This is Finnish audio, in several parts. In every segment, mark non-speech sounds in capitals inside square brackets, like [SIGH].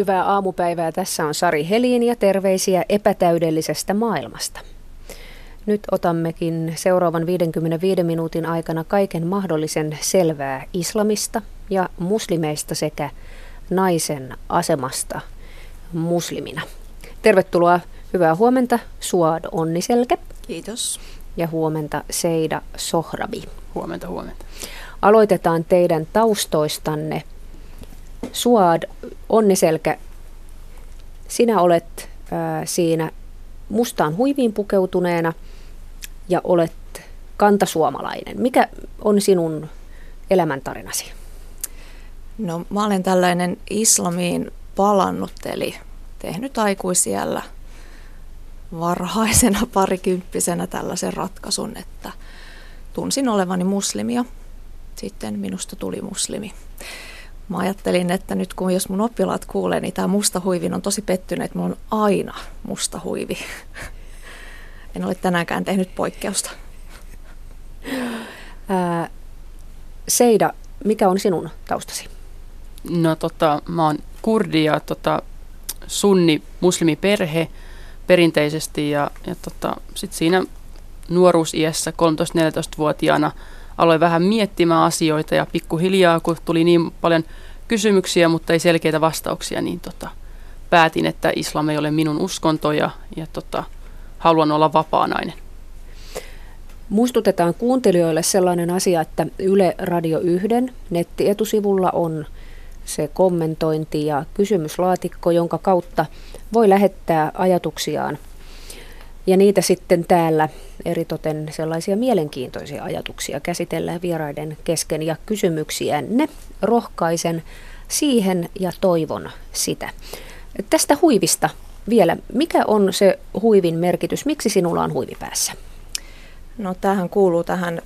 Hyvää aamupäivää. Tässä on Sari Helin ja terveisiä epätäydellisestä maailmasta. Nyt otammekin seuraavan 55 minuutin aikana kaiken mahdollisen selvää islamista ja muslimeista sekä naisen asemasta muslimina. Tervetuloa, hyvää huomenta Suad Onniselke. Kiitos. Ja huomenta Seida Sohrabi. Huomenta, huomenta. Aloitetaan teidän taustoistanne. Suad Onniselkä, sinä olet ää, siinä mustaan huiviin pukeutuneena ja olet kantasuomalainen. Mikä on sinun elämäntarinasi? No mä olen tällainen islamiin palannut, eli tehnyt aikuisiellä varhaisena [LAUGHS] parikymppisenä tällaisen ratkaisun, että tunsin olevani muslimia. Sitten minusta tuli muslimi. Mä ajattelin, että nyt kun jos mun oppilaat kuulee, niin tämä musta huivi on tosi pettynyt, että mulla on aina musta huivi. [LAUGHS] En ole tänäänkään tehnyt poikkeusta. Ää, Seida, mikä on sinun taustasi? No tota, mä oon kurdi ja tota, sunni muslimiperhe perinteisesti ja, ja tota, sitten siinä nuoruusiässä 13-14-vuotiaana aloin vähän miettimään asioita ja pikkuhiljaa, kun tuli niin paljon kysymyksiä, mutta ei selkeitä vastauksia, niin tota, päätin, että islam ei ole minun uskonto ja, ja tota, haluan olla vapaa nainen. Muistutetaan kuuntelijoille sellainen asia, että Yle Radio 1 nettietusivulla on se kommentointi ja kysymyslaatikko, jonka kautta voi lähettää ajatuksiaan. Ja niitä sitten täällä eritoten sellaisia mielenkiintoisia ajatuksia käsitellään vieraiden kesken ja kysymyksiänne rohkaisen siihen ja toivon sitä. Tästä huivista vielä. Mikä on se huivin merkitys? Miksi sinulla on huivi päässä? No tähän kuuluu tähän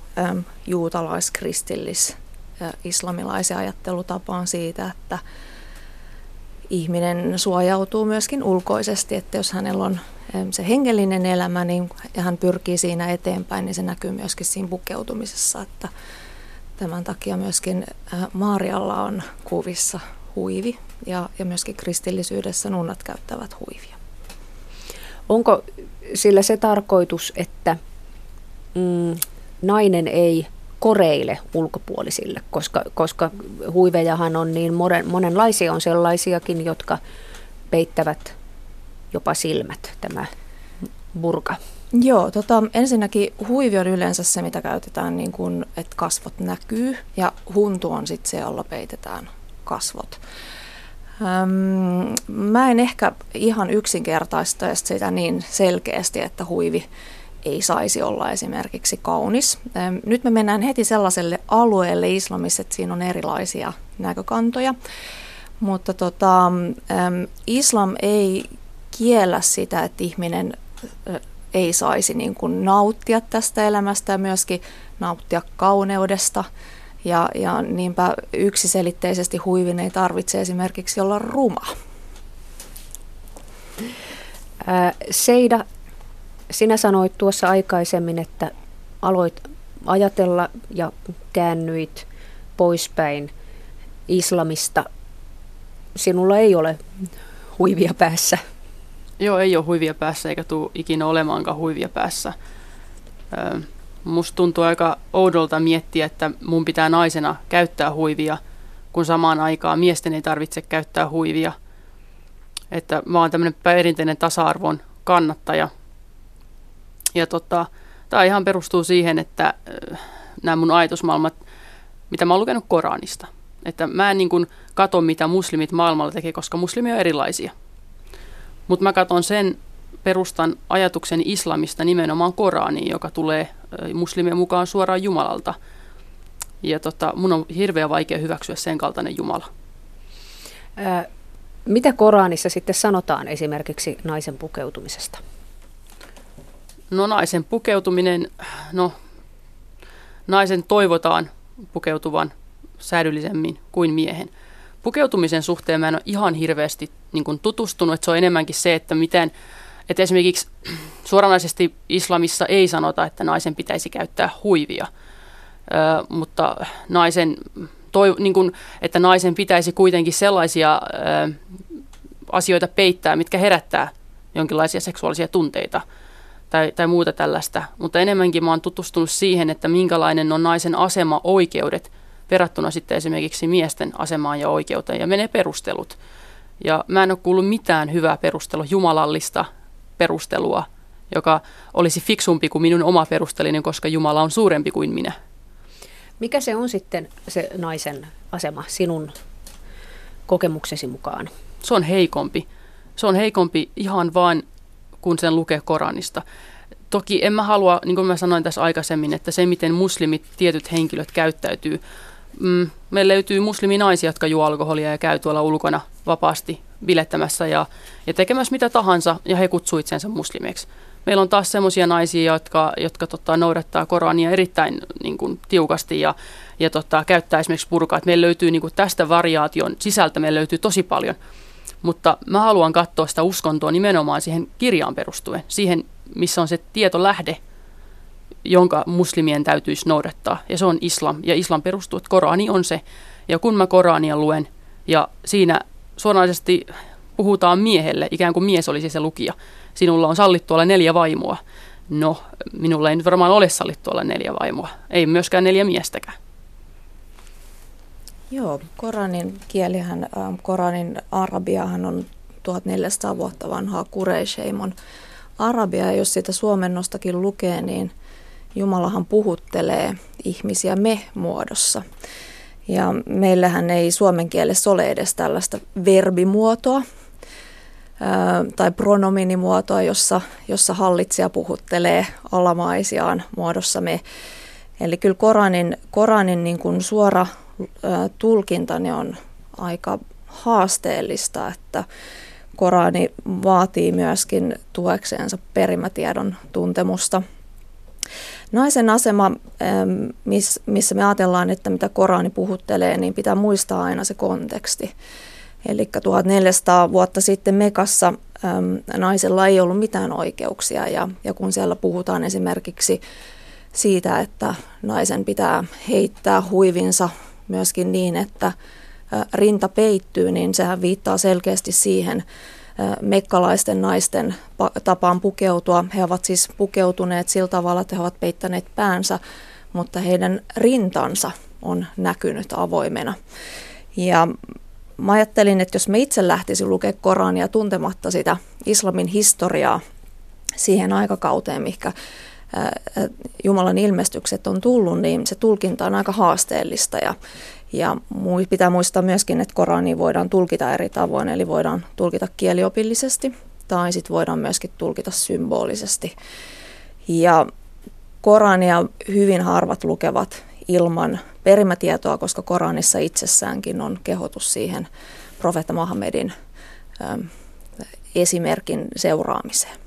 juutalaiskristillis islamilaisen ajattelutapaan siitä, että ihminen suojautuu myöskin ulkoisesti, että jos hänellä on se hengellinen elämä niin, ja hän pyrkii siinä eteenpäin, niin se näkyy myöskin siinä pukeutumisessa, että tämän takia myöskin Maarialla on kuvissa huivi ja, ja myöskin kristillisyydessä nunnat käyttävät huivia. Onko sillä se tarkoitus, että mm, nainen ei koreille ulkopuolisille, koska, koska huivejahan on niin monen, monenlaisia, on sellaisiakin, jotka peittävät jopa silmät, tämä burka. Joo, tota, ensinnäkin huivi on yleensä se, mitä käytetään, niin kun, että kasvot näkyy, ja huntu on sitten se, jolla peitetään kasvot. Öm, mä en ehkä ihan yksinkertaista sitä niin selkeästi, että huivi ei saisi olla esimerkiksi kaunis. Nyt me mennään heti sellaiselle alueelle islamissa, että siinä on erilaisia näkökantoja, mutta tota, islam ei kiellä sitä, että ihminen ei saisi niin kuin nauttia tästä elämästä ja myöskin nauttia kauneudesta. Ja, ja niinpä yksiselitteisesti huivin ei tarvitse esimerkiksi olla ruma. Seida, sinä sanoit tuossa aikaisemmin, että aloit ajatella ja käännyit poispäin islamista. Sinulla ei ole huivia päässä. Joo, ei ole huivia päässä eikä tule ikinä olemaankaan huivia päässä. musta tuntuu aika oudolta miettiä, että mun pitää naisena käyttää huivia, kun samaan aikaan miesten ei tarvitse käyttää huivia. Että mä oon tämmöinen perinteinen tasa-arvon kannattaja. Ja tota, tämä ihan perustuu siihen, että nämä mun ajatusmaailmat, mitä mä oon lukenut Koranista. Että mä en niin kuin kato, mitä muslimit maailmalla tekee, koska muslimia on erilaisia – mutta mä katson sen perustan ajatuksen islamista nimenomaan Koraniin, joka tulee muslimien mukaan suoraan Jumalalta. Ja tota, mun on hirveän vaikea hyväksyä sen kaltainen Jumala. Ää, mitä Koranissa sitten sanotaan esimerkiksi naisen pukeutumisesta? No naisen pukeutuminen, no naisen toivotaan pukeutuvan säädyllisemmin kuin miehen – pukeutumisen suhteen mä en ole ihan hirveästi niin kuin tutustunut, että se on enemmänkin se, että miten, että esimerkiksi [CLEARS THROAT] suoranaisesti islamissa ei sanota, että naisen pitäisi käyttää huivia, ö, mutta naisen, toi, niin kuin, että naisen pitäisi kuitenkin sellaisia ö, asioita peittää, mitkä herättää jonkinlaisia seksuaalisia tunteita tai, tai muuta tällaista. Mutta enemmänkin mä oon tutustunut siihen, että minkälainen on naisen asema, oikeudet verrattuna sitten esimerkiksi miesten asemaan ja oikeuteen ja menee perustelut. Ja mä en ole kuullut mitään hyvää perustelua, jumalallista perustelua, joka olisi fiksumpi kuin minun oma perustelinen, koska Jumala on suurempi kuin minä. Mikä se on sitten se naisen asema sinun kokemuksesi mukaan? Se on heikompi. Se on heikompi ihan vain, kun sen lukee Koranista. Toki en mä halua, niin kuin mä sanoin tässä aikaisemmin, että se miten muslimit, tietyt henkilöt käyttäytyy. Mm, meillä löytyy musliminaisia, jotka juo alkoholia ja käy tuolla ulkona vapaasti bilettämässä ja, ja tekemässä mitä tahansa, ja he kutsuu itsensä muslimeiksi. Meillä on taas sellaisia naisia, jotka, jotka tota, noudattaa Korania erittäin niin kuin, tiukasti ja, ja tota, käyttää esimerkiksi purkaa. meillä löytyy niin kuin, tästä variaation sisältä, meillä löytyy tosi paljon. Mutta mä haluan katsoa sitä uskontoa nimenomaan siihen kirjaan perustuen, siihen, missä on se tietolähde, jonka muslimien täytyisi noudattaa. Ja se on islam. Ja islam perustuu, että Korani on se. Ja kun mä Korania luen, ja siinä suoranaisesti puhutaan miehelle, ikään kuin mies olisi se lukija. Sinulla on sallittu olla neljä vaimoa. No, minulla ei nyt varmaan ole sallittu olla neljä vaimoa. Ei myöskään neljä miestäkään. Joo, Koranin kielihän, äh, Koranin arabiahan on 1400 vuotta vanhaa Kureisheimon arabia. Ja jos sitä suomennostakin lukee, niin Jumalahan puhuttelee ihmisiä me-muodossa. Ja meillähän ei suomen kielessä ole edes tällaista verbimuotoa ää, tai pronominimuotoa, jossa, jossa hallitsija puhuttelee alamaisiaan muodossa me. Eli kyllä Koranin, Koranin niin kuin suora ää, tulkinta niin on aika haasteellista, että Korani vaatii myöskin tuekseensa perimätiedon tuntemusta – Naisen asema, missä me ajatellaan, että mitä Korani puhuttelee, niin pitää muistaa aina se konteksti. Eli 1400 vuotta sitten Mekassa naisella ei ollut mitään oikeuksia ja, ja kun siellä puhutaan esimerkiksi siitä, että naisen pitää heittää huivinsa myöskin niin, että rinta peittyy, niin sehän viittaa selkeästi siihen, mekkalaisten naisten tapaan pukeutua. He ovat siis pukeutuneet sillä tavalla, että he ovat peittäneet päänsä, mutta heidän rintansa on näkynyt avoimena. Ja mä ajattelin, että jos me itse lähtisi lukea Korania tuntematta sitä islamin historiaa siihen aikakauteen, mikä Jumalan ilmestykset on tullut, niin se tulkinta on aika haasteellista ja, ja pitää muistaa myöskin, että Korani voidaan tulkita eri tavoin, eli voidaan tulkita kieliopillisesti tai sitten voidaan myöskin tulkita symbolisesti. Ja Korania hyvin harvat lukevat ilman perimätietoa, koska Koranissa itsessäänkin on kehotus siihen profeetta Mohammedin esimerkin seuraamiseen.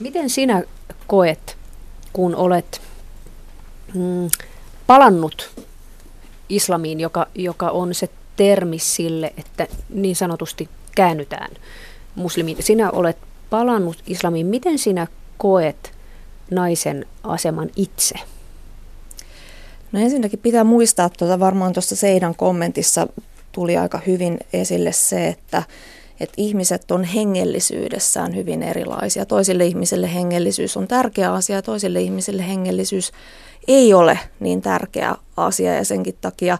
Miten sinä koet, kun olet mm, palannut islamiin, joka, joka on se termi sille, että niin sanotusti käännytään muslimiin. Sinä olet palannut islamiin. Miten sinä koet naisen aseman itse? No ensinnäkin pitää muistaa, että tuota varmaan tuossa Seidan kommentissa tuli aika hyvin esille se, että, että ihmiset on hengellisyydessään hyvin erilaisia. Toisille ihmisille hengellisyys on tärkeä asia, toisille ihmisille hengellisyys ei ole niin tärkeä asia ja senkin takia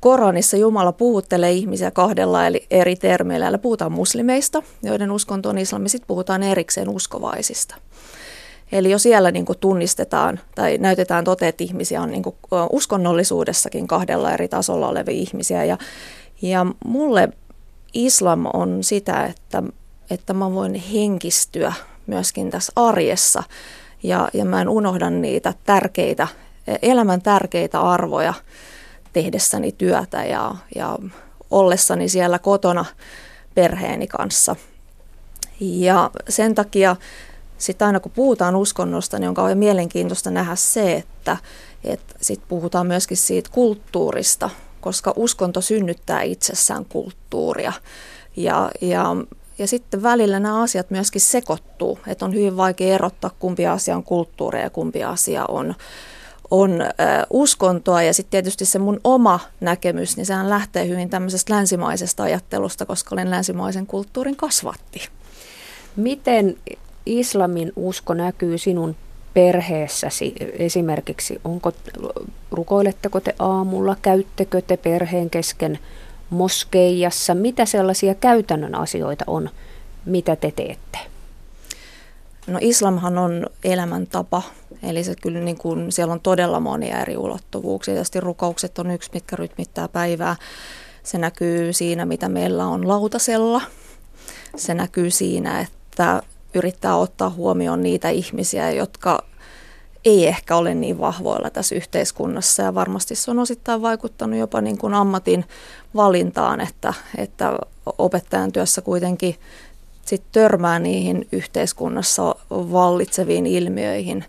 Koranissa Jumala puhuttelee ihmisiä kahdella eli eri termeillä. Eli puhutaan muslimeista, joiden uskonto on islami, sitten puhutaan erikseen uskovaisista. Eli jo siellä niin kuin tunnistetaan tai näytetään tote, että ihmisiä on niin kuin uskonnollisuudessakin kahdella eri tasolla olevia ihmisiä. Ja, ja mulle islam on sitä, että, että mä voin henkistyä myöskin tässä arjessa ja, ja mä en unohda niitä tärkeitä, elämän tärkeitä arvoja tehdessäni työtä ja, ja ollessani siellä kotona perheeni kanssa. Ja sen takia sitten aina kun puhutaan uskonnosta, niin on kauhean mielenkiintoista nähdä se, että, että sitten puhutaan myöskin siitä kulttuurista, koska uskonto synnyttää itsessään kulttuuria. Ja, ja ja sitten välillä nämä asiat myöskin sekoittuu, että on hyvin vaikea erottaa kumpi asia on kulttuuria ja kumpi asia on, on ö, uskontoa ja sitten tietysti se mun oma näkemys, niin sehän lähtee hyvin tämmöisestä länsimaisesta ajattelusta, koska olen länsimaisen kulttuurin kasvatti. Miten islamin usko näkyy sinun perheessäsi esimerkiksi? Onko, rukoiletteko te aamulla, käyttekö te perheen kesken moskeijassa? Mitä sellaisia käytännön asioita on, mitä te teette? No islamhan on elämäntapa, eli se kyllä niin kuin, siellä on todella monia eri ulottuvuuksia. Tietysti rukoukset on yksi, mitkä rytmittää päivää. Se näkyy siinä, mitä meillä on lautasella. Se näkyy siinä, että yrittää ottaa huomioon niitä ihmisiä, jotka ei ehkä ole niin vahvoilla tässä yhteiskunnassa. Ja varmasti se on osittain vaikuttanut jopa niin kuin ammatin valintaan, että, että opettajan työssä kuitenkin sit törmää niihin yhteiskunnassa vallitseviin ilmiöihin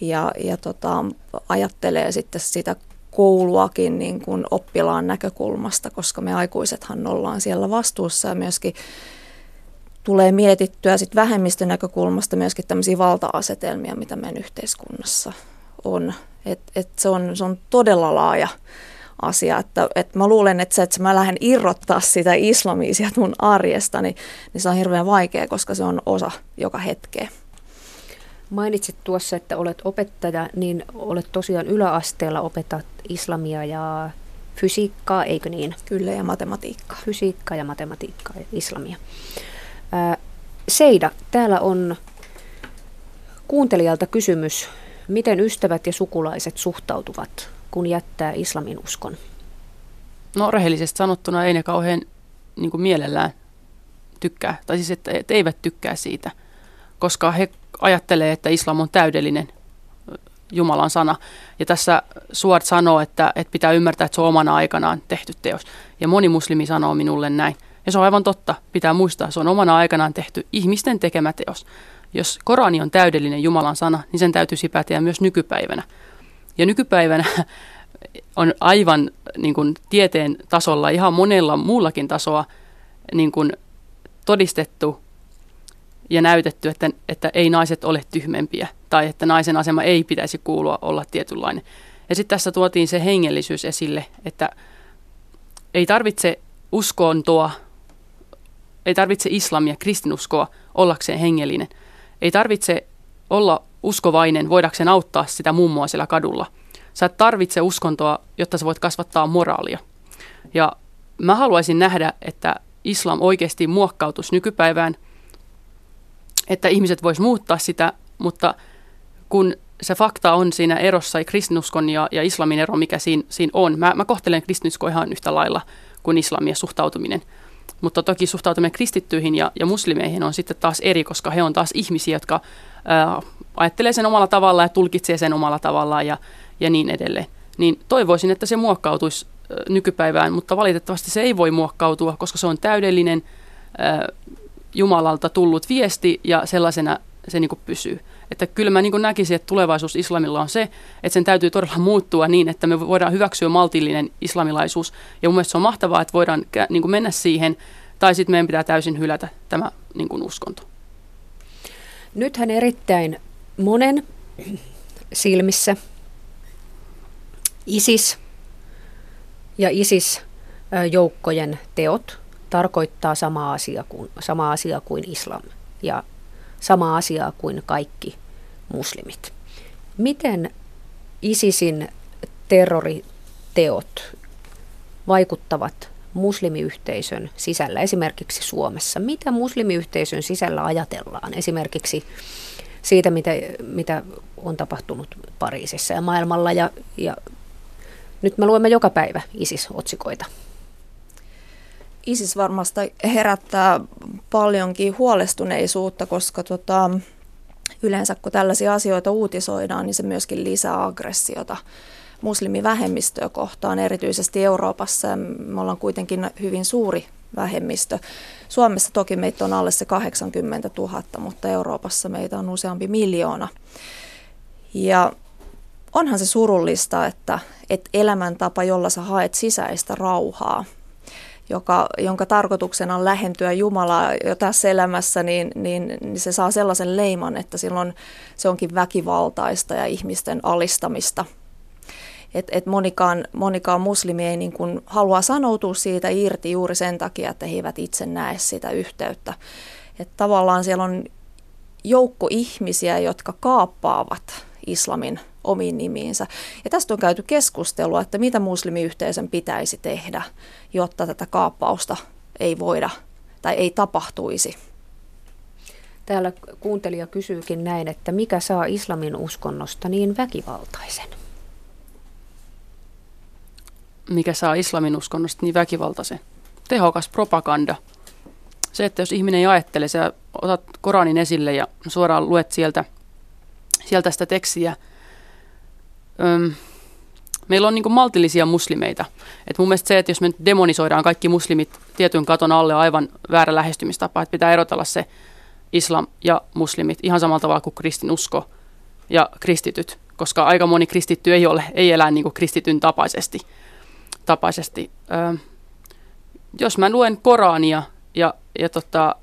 ja, ja tota, ajattelee sitten sitä kouluakin niin kuin oppilaan näkökulmasta, koska me aikuisethan ollaan siellä vastuussa ja myöskin tulee mietittyä sit vähemmistön näkökulmasta myöskin tämmöisiä valta-asetelmia, mitä meidän yhteiskunnassa on. Et, et se, on se on todella laaja asia. Että, että mä luulen, että se, että mä lähden irrottaa sitä islamia sieltä mun arjesta, niin, niin se on hirveän vaikea, koska se on osa joka hetkeä. Mainitsit tuossa, että olet opettaja, niin olet tosiaan yläasteella opetat islamia ja fysiikkaa, eikö niin? Kyllä, ja matematiikkaa. Fysiikkaa ja matematiikkaa ja islamia. Seida, täällä on kuuntelijalta kysymys, miten ystävät ja sukulaiset suhtautuvat, kun jättää islamin uskon? No rehellisesti sanottuna ei ne kauhean niin kuin mielellään tykkää, tai siis että, että eivät tykkää siitä, koska he ajattelee, että islam on täydellinen Jumalan sana. Ja tässä Suort sanoo, että, että pitää ymmärtää, että se on omana aikanaan tehty teos. Ja moni muslimi sanoo minulle näin. Ja se on aivan totta, pitää muistaa, se on omana aikanaan tehty ihmisten tekemä teos. Jos Korani on täydellinen Jumalan sana, niin sen täytyisi päteä myös nykypäivänä. Ja nykypäivänä [LAUGHS] on aivan niin kuin, tieteen tasolla, ihan monella muullakin tasoa niin kuin, todistettu ja näytetty, että, että ei naiset ole tyhmempiä tai että naisen asema ei pitäisi kuulua olla tietynlainen. Ja sitten tässä tuotiin se hengellisyys esille, että ei tarvitse uskontoa ei tarvitse islamia, kristinuskoa ollakseen hengellinen. Ei tarvitse olla uskovainen voidakseen auttaa sitä mummoa siellä kadulla. Sä et tarvitse uskontoa, jotta sä voit kasvattaa moraalia. Ja mä haluaisin nähdä, että islam oikeasti muokkautus nykypäivään, että ihmiset vois muuttaa sitä, mutta kun se fakta on siinä erossa, kristinuskon ja, ja islamin ero, mikä siinä, siinä on. Mä, mä kohtelen kristinuskoa ihan yhtä lailla kuin islamia suhtautuminen – mutta toki suhtautuminen kristittyihin ja, ja muslimeihin on sitten taas eri, koska he on taas ihmisiä, jotka ää, ajattelee sen omalla tavallaan ja tulkitsee sen omalla tavallaan ja, ja niin edelleen. Niin toivoisin, että se muokkautuisi ää, nykypäivään, mutta valitettavasti se ei voi muokkautua, koska se on täydellinen ää, Jumalalta tullut viesti ja sellaisena se niin pysyy. Että kyllä mä niin näkisin, että tulevaisuus islamilla on se, että sen täytyy todella muuttua niin, että me voidaan hyväksyä maltillinen islamilaisuus. Ja mun mielestä se on mahtavaa, että voidaan niin mennä siihen, tai sitten meidän pitää täysin hylätä tämä niin uskonto. Nythän erittäin monen silmissä ISIS ja ISIS-joukkojen teot tarkoittaa sama asia kuin, sama asia kuin islam. Ja sama asiaa kuin kaikki muslimit. Miten ISISin terroriteot vaikuttavat muslimiyhteisön sisällä, esimerkiksi Suomessa? Mitä muslimiyhteisön sisällä ajatellaan esimerkiksi siitä, mitä, mitä on tapahtunut Pariisissa ja maailmalla? Ja, ja nyt me luemme joka päivä ISIS-otsikoita. ISIS varmasti herättää paljonkin huolestuneisuutta, koska tota, yleensä kun tällaisia asioita uutisoidaan, niin se myöskin lisää aggressiota muslimivähemmistöä kohtaan, erityisesti Euroopassa. Me ollaan kuitenkin hyvin suuri vähemmistö. Suomessa toki meitä on alle se 80 000, mutta Euroopassa meitä on useampi miljoona. Ja onhan se surullista, että, että elämäntapa, jolla sä haet sisäistä rauhaa, joka, jonka tarkoituksena on lähentyä Jumalaa jo tässä elämässä, niin, niin, niin se saa sellaisen leiman, että silloin se onkin väkivaltaista ja ihmisten alistamista että et monikaan, monikaan muslimi ei niin kuin halua sanoutua siitä irti juuri sen takia, että he eivät itse näe sitä yhteyttä. Että tavallaan siellä on joukko ihmisiä, jotka kaappaavat islamin omiin nimiinsä. Ja tästä on käyty keskustelua, että mitä muslimiyhteisön pitäisi tehdä, jotta tätä kaappausta ei voida tai ei tapahtuisi. Täällä kuuntelija kysyykin näin, että mikä saa islamin uskonnosta niin väkivaltaisen? Mikä saa islamin uskonnosta niin väkivaltaisen? Tehokas propaganda. Se, että jos ihminen ei ajattele, sä otat Koranin esille ja suoraan luet sieltä, sieltä sitä tekstiä. Öm, meillä on niin maltillisia muslimeita. Et mun mielestä se, että jos me demonisoidaan kaikki muslimit tietyn katon alle, on aivan väärä lähestymistapa. Että pitää erotella se islam ja muslimit ihan samalla tavalla kuin kristinusko ja kristityt, koska aika moni kristitty ei, ole, ei elä niin kuin kristityn tapaisesti. tapaisesti. Ö, jos mä luen Korania ja, ja tota,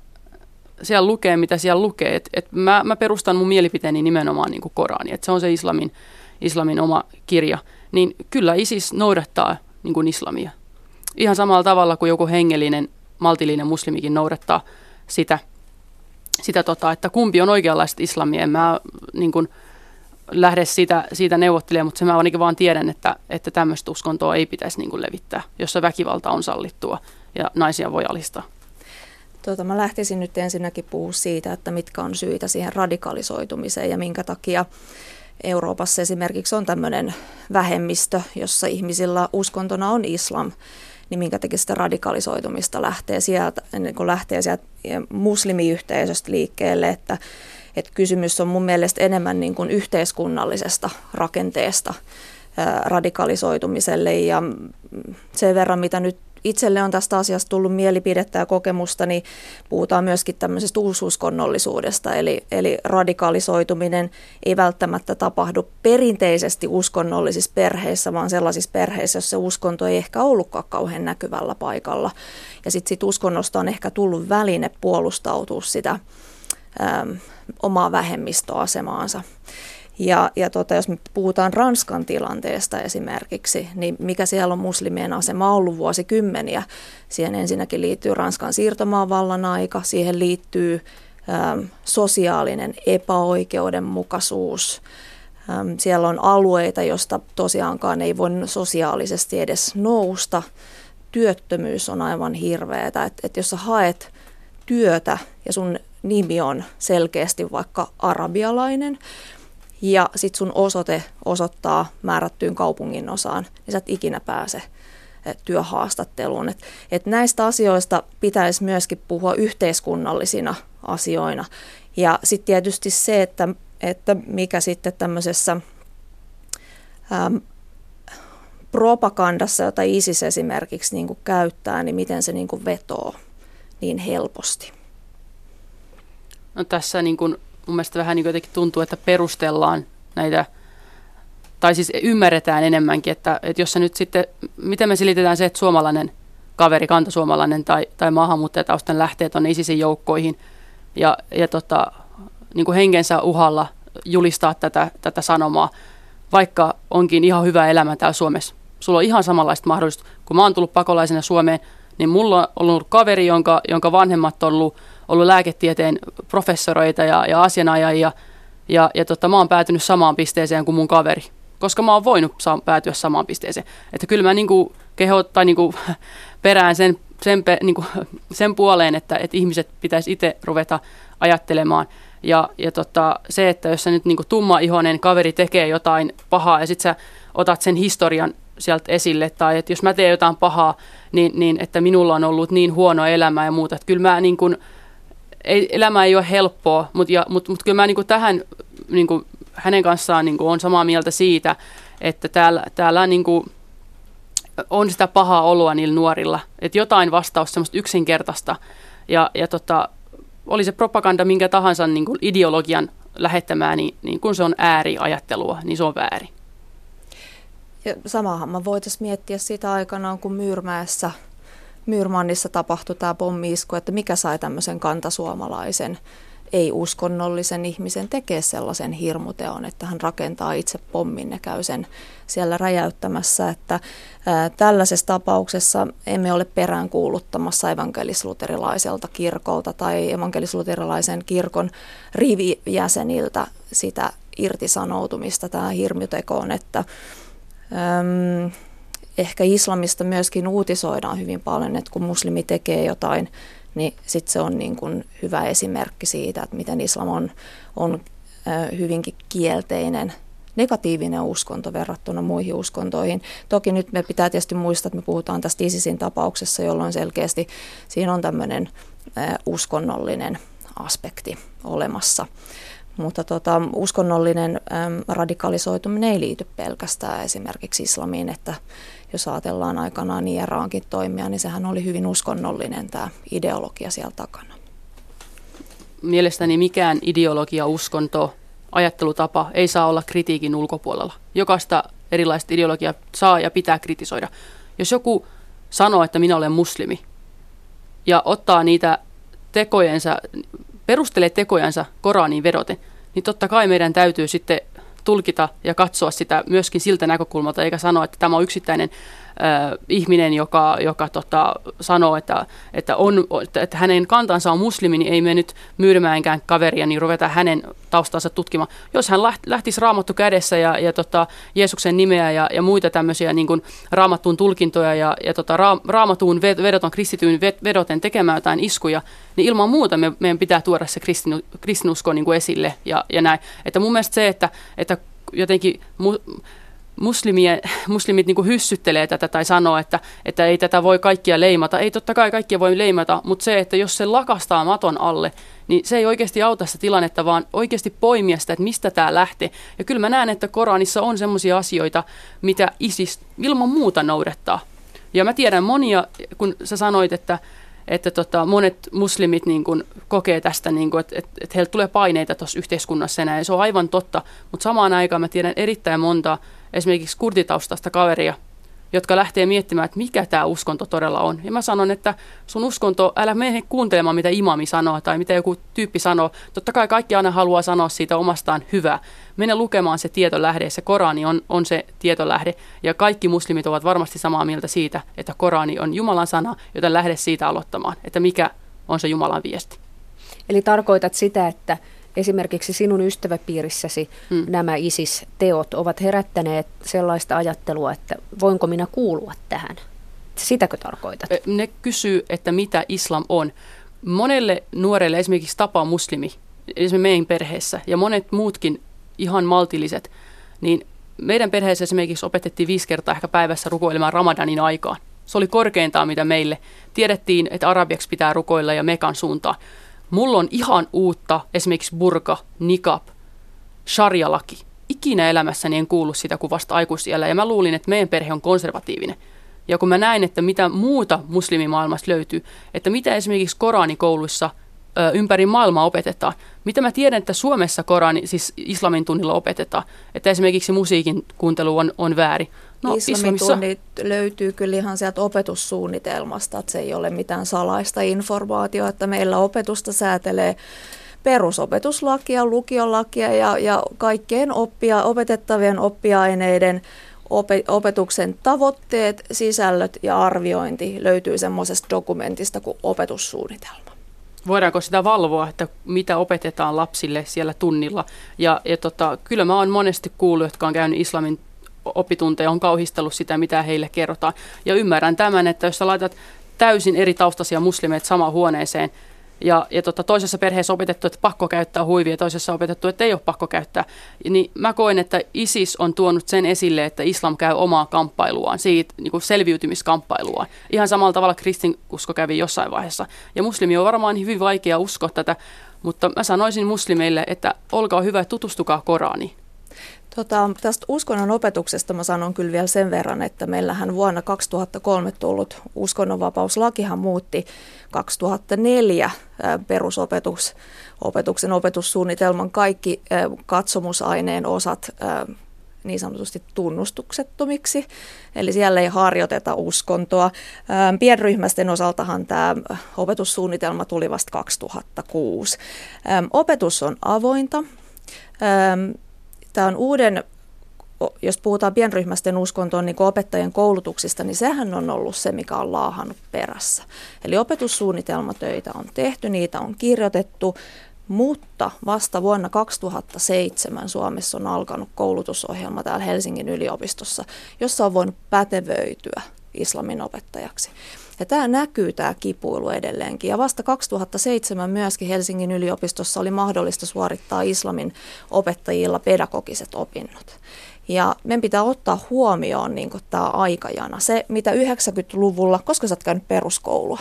siellä lukee, mitä siellä lukee, että et mä, mä perustan mun mielipiteeni nimenomaan niin kuin Korani, että se on se islamin, islamin oma kirja, niin kyllä ISIS noudattaa niin kuin islamia. Ihan samalla tavalla kuin joku hengellinen, maltillinen muslimikin noudattaa sitä – sitä tota, että kumpi on oikeanlaista islamia. En mä niin kuin, lähde siitä, siitä neuvottelemaan, mutta se mä ainakin vaan tiedän, että, että tämmöistä uskontoa ei pitäisi niin kuin levittää, jossa väkivalta on sallittua ja naisia voi alistaa. Tuota, mä lähtisin nyt ensinnäkin puhua siitä, että mitkä on syitä siihen radikalisoitumiseen ja minkä takia Euroopassa esimerkiksi on tämmöinen vähemmistö, jossa ihmisillä uskontona on islam. Niin minkä takia sitä radikalisoitumista lähtee sieltä, niin kun lähtee sieltä muslimiyhteisöstä liikkeelle, että, että kysymys on mun mielestä enemmän niin kuin yhteiskunnallisesta rakenteesta radikalisoitumiselle. Ja sen verran, mitä nyt itselle on tästä asiasta tullut mielipidettä ja kokemusta, niin puhutaan myöskin tämmöisestä uususkonnollisuudesta, eli, eli radikalisoituminen ei välttämättä tapahdu perinteisesti uskonnollisissa perheissä, vaan sellaisissa perheissä, joissa uskonto ei ehkä ollutkaan kauhean näkyvällä paikalla. Ja sitten sit uskonnosta on ehkä tullut väline puolustautua sitä äm, omaa vähemmistöasemaansa. Ja, ja tota, jos me puhutaan Ranskan tilanteesta esimerkiksi, niin mikä siellä on muslimien asema ollut vuosikymmeniä? Siihen ensinnäkin liittyy Ranskan siirtomaavallan aika, siihen liittyy äm, sosiaalinen epäoikeudenmukaisuus. Äm, siellä on alueita, joista tosiaankaan ei voi sosiaalisesti edes nousta. Työttömyys on aivan hirveätä, että et jos sä haet työtä ja sun nimi on selkeästi vaikka arabialainen, ja sitten sun osoite osoittaa määrättyyn kaupungin osaan, niin sä et ikinä pääse eh, työhaastatteluun. Et, et näistä asioista pitäisi myöskin puhua yhteiskunnallisina asioina. Ja sitten tietysti se, että, että mikä sitten tämmöisessä äm, propagandassa, jota ISIS esimerkiksi niin käyttää, niin miten se niin vetoo niin helposti. No tässä niin kuin mun mielestä vähän niin jotenkin tuntuu, että perustellaan näitä, tai siis ymmärretään enemmänkin, että, että jos se nyt sitten, miten me selitetään se, että suomalainen kaveri, kantasuomalainen tai, tai maahanmuuttajataustan lähtee tuonne ISISin joukkoihin ja, ja tota, niin kuin henkensä uhalla julistaa tätä, tätä sanomaa, vaikka onkin ihan hyvä elämä täällä Suomessa. Sulla on ihan samanlaista mahdollista. Kun mä oon tullut pakolaisena Suomeen, niin mulla on ollut kaveri, jonka, jonka vanhemmat on ollut ollut lääketieteen professoreita ja, ja asianajajia, ja, ja tota, mä oon päätynyt samaan pisteeseen kuin mun kaveri, koska mä oon voinut saa, päätyä samaan pisteeseen. Että kyllä mä niinku keho, tai niinku, [LAUGHS] perään sen, sen, niinku, [LAUGHS] sen puoleen, että, että ihmiset pitäisi itse ruveta ajattelemaan. Ja, ja tota, se, että jos sä nyt niinku tumma-ihoinen kaveri tekee jotain pahaa ja sitten sä otat sen historian sieltä esille, tai että jos mä teen jotain pahaa, niin, niin että minulla on ollut niin huono elämä ja muuta. Että kyllä mä niin kuin, ei, elämä ei ole helppoa, mutta mut, mut kyllä mä niin kuin tähän niin kuin hänen kanssaan niin kuin on samaa mieltä siitä, että täällä, täällä niin kuin on sitä pahaa oloa niillä nuorilla. Että jotain vastausta semmoista yksinkertaista ja, ja tota, oli se propaganda minkä tahansa niin kuin ideologian lähettämää, niin, niin kun se on ääriajattelua, niin se on väärin. Ja samahan mä voitaisiin miettiä sitä aikanaan, kun Myyrmäessä – Myyrmannissa tapahtui tämä pommiisku, että mikä sai tämmöisen kantasuomalaisen ei-uskonnollisen ihmisen tekee sellaisen hirmuteon, että hän rakentaa itse pommin ja käy sen siellä räjäyttämässä. Että, ää, tällaisessa tapauksessa emme ole peräänkuuluttamassa evankelisluterilaiselta kirkolta tai evankelisluterilaisen kirkon rivijäseniltä sitä irtisanoutumista tähän hirmutekoon, että ehkä islamista myöskin uutisoidaan hyvin paljon, että kun muslimi tekee jotain niin sitten se on niin kuin hyvä esimerkki siitä, että miten islam on, on hyvinkin kielteinen negatiivinen uskonto verrattuna muihin uskontoihin. Toki nyt me pitää tietysti muistaa, että me puhutaan tästä ISISin tapauksessa, jolloin selkeästi siinä on tämmöinen uskonnollinen aspekti olemassa. Mutta tota, uskonnollinen äm, radikalisoituminen ei liity pelkästään esimerkiksi islamiin, että jos ajatellaan aikanaan Iraankin toimia, niin sehän oli hyvin uskonnollinen tämä ideologia siellä takana. Mielestäni mikään ideologia, uskonto, ajattelutapa ei saa olla kritiikin ulkopuolella. Jokaista erilaista ideologiaa saa ja pitää kritisoida. Jos joku sanoo, että minä olen muslimi, ja ottaa niitä tekojensa, perustelee tekojensa Koraniin vedoten, niin totta kai meidän täytyy sitten tulkita ja katsoa sitä myöskin siltä näkökulmalta, eikä sanoa, että tämä on yksittäinen ihminen, joka, joka tota, sanoo, että, että, on, että hänen kantansa on muslimi, niin ei me nyt myydymäänkään kaveria, niin ruveta hänen taustansa tutkimaan. Jos hän lähtisi raamattu kädessä ja, ja tota, Jeesuksen nimeä ja, ja muita tämmöisiä niin kuin raamattuun tulkintoja ja, ja tota, ra, raamattuun vedoton kristityyn vedoten tekemään jotain iskuja, niin ilman muuta me, meidän pitää tuoda se kristinu, kristinusko niin kuin esille ja, ja näin. Että mun mielestä se, että, että jotenkin... Mu, muslimien, muslimit niin hyssyttelee tätä tai sanoo, että, että ei tätä voi kaikkia leimata. Ei totta kai kaikkia voi leimata, mutta se, että jos se lakastaa maton alle, niin se ei oikeasti auta sitä tilannetta, vaan oikeasti poimia sitä, että mistä tämä lähtee. Ja kyllä mä näen, että Koranissa on sellaisia asioita, mitä ISIS ilman muuta noudattaa. Ja mä tiedän monia, kun sä sanoit, että, että tota, monet muslimit niin kun, kokee tästä, niin kun, että, että, että heiltä tulee paineita tuossa yhteiskunnassa enää, ja se on aivan totta. Mutta samaan aikaan mä tiedän erittäin monta esimerkiksi kurditaustasta kaveria, jotka lähtee miettimään, että mikä tämä uskonto todella on. Ja mä sanon, että sun uskonto, älä mene kuuntelemaan, mitä imami sanoo tai mitä joku tyyppi sanoo. Totta kai kaikki aina haluaa sanoa siitä omastaan hyvää. Mene lukemaan se tietolähde, se Korani on, on se tietolähde. Ja kaikki muslimit ovat varmasti samaa mieltä siitä, että Korani on Jumalan sana, joten lähde siitä aloittamaan, että mikä on se Jumalan viesti. Eli tarkoitat sitä, että esimerkiksi sinun ystäväpiirissäsi hmm. nämä ISIS-teot ovat herättäneet sellaista ajattelua, että voinko minä kuulua tähän? Sitäkö tarkoitat? Ne kysyy, että mitä islam on. Monelle nuorelle esimerkiksi tapa muslimi, esimerkiksi meidän perheessä ja monet muutkin ihan maltilliset, niin meidän perheessä esimerkiksi opetettiin viisi kertaa ehkä päivässä rukoilemaan Ramadanin aikaan. Se oli korkeintaan, mitä meille tiedettiin, että arabiaksi pitää rukoilla ja mekan suuntaan. Mulla on ihan uutta esimerkiksi burka, nikab, sharia-laki. Ikinä elämässäni en kuullut sitä kuin vasta aikuisiellä ja mä luulin, että meidän perhe on konservatiivinen. Ja kun mä näin, että mitä muuta muslimimaailmasta löytyy, että mitä esimerkiksi Koranikouluissa ympäri maailmaa opetetaan. Mitä mä tiedän, että Suomessa Korani, siis islamin tunnilla opetetaan, että esimerkiksi musiikin kuuntelu on, on väärin. No, Islamitunnit löytyy kyllä ihan sieltä opetussuunnitelmasta, että se ei ole mitään salaista informaatiota, että meillä opetusta säätelee perusopetuslakia, lukiolakia ja, ja kaikkeen oppia, opetettavien oppiaineiden opetuksen tavoitteet, sisällöt ja arviointi löytyy semmoisesta dokumentista kuin opetussuunnitelma. Voidaanko sitä valvoa, että mitä opetetaan lapsille siellä tunnilla? Ja, ja tota, kyllä mä oon monesti kuullut, jotka on käynyt islamin oppitunteja, on kauhistellut sitä, mitä heille kerrotaan. Ja ymmärrän tämän, että jos sä laitat täysin eri taustaisia muslimeita samaan huoneeseen, ja, ja tota, toisessa perheessä opetettu, että pakko käyttää huivia, toisessa opetettu, että ei ole pakko käyttää. Niin mä koen, että ISIS on tuonut sen esille, että islam käy omaa kamppailuaan, siitä niin kuin selviytymiskamppailuaan. Ihan samalla tavalla kristinusko kävi jossain vaiheessa. Ja muslimi on varmaan hyvin vaikea uskoa tätä, mutta mä sanoisin muslimeille, että olkaa hyvä, tutustukaa Koraniin. Tota, tästä uskonnon opetuksesta mä sanon kyllä vielä sen verran, että meillähän vuonna 2003 tullut uskonnonvapauslakihan muutti 2004 perusopetus, opetuksen opetussuunnitelman kaikki katsomusaineen osat niin sanotusti tunnustuksettomiksi, eli siellä ei harjoiteta uskontoa. Pienryhmästen osaltahan tämä opetussuunnitelma tuli vasta 2006. Opetus on avointa. Tämä on uuden jos puhutaan pienryhmästen uskontoon niin opettajien koulutuksista, niin sehän on ollut se, mikä on laahannut perässä. Eli opetussuunnitelmatöitä on tehty, niitä on kirjoitettu, mutta vasta vuonna 2007 Suomessa on alkanut koulutusohjelma täällä Helsingin yliopistossa, jossa on voinut pätevöityä islamin opettajaksi. Ja tämä näkyy tämä kipuilu edelleenkin. Ja vasta 2007 myöskin Helsingin yliopistossa oli mahdollista suorittaa islamin opettajilla pedagogiset opinnot. Ja meidän pitää ottaa huomioon niin tämä aikajana. Se, mitä 90-luvulla, koska sä oot käynyt peruskoulua,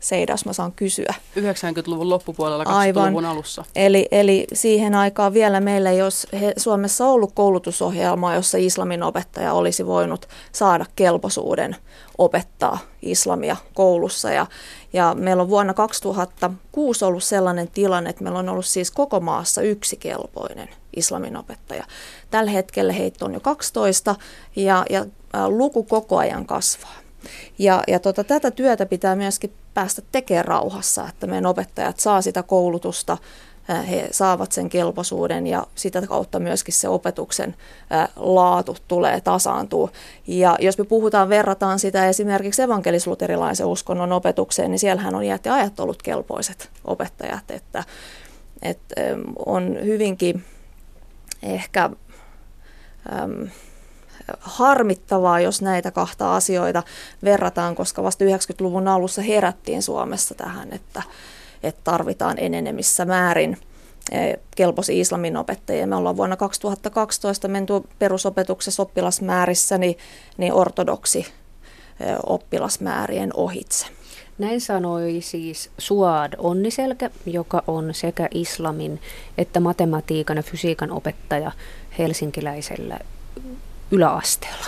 Seida, jos mä saan kysyä. 90-luvun loppupuolella, 2000-luvun alussa. Eli, eli siihen aikaan vielä meillä ei olisi Suomessa ollut koulutusohjelmaa, jossa islamin opettaja olisi voinut saada kelpoisuuden opettaa islamia koulussa. Ja, ja meillä on vuonna 2006 ollut sellainen tilanne, että meillä on ollut siis koko maassa yksi kelpoinen islamin opettaja. Tällä hetkellä heitä on jo 12 ja, ja luku koko ajan kasvaa. Ja, ja tota, tätä työtä pitää myöskin päästä tekemään rauhassa, että meidän opettajat saa sitä koulutusta, he saavat sen kelpoisuuden ja sitä kautta myöskin se opetuksen laatu tulee tasaantua. Ja jos me puhutaan, verrataan sitä esimerkiksi evankelisluterilaisen uskonnon opetukseen, niin siellähän on ja ajat ollut kelpoiset opettajat, että, että on hyvinkin ehkä harmittavaa, jos näitä kahta asioita verrataan, koska vasta 90-luvun alussa herättiin Suomessa tähän, että, että tarvitaan enenemissä määrin e, kelpoisi islamin opettajia. Me ollaan vuonna 2012 menty perusopetuksessa oppilasmäärissä niin, niin ortodoksi e, oppilasmäärien ohitse. Näin sanoi siis Suad Onniselkä, joka on sekä islamin että matematiikan ja fysiikan opettaja helsinkiläisellä yläasteella.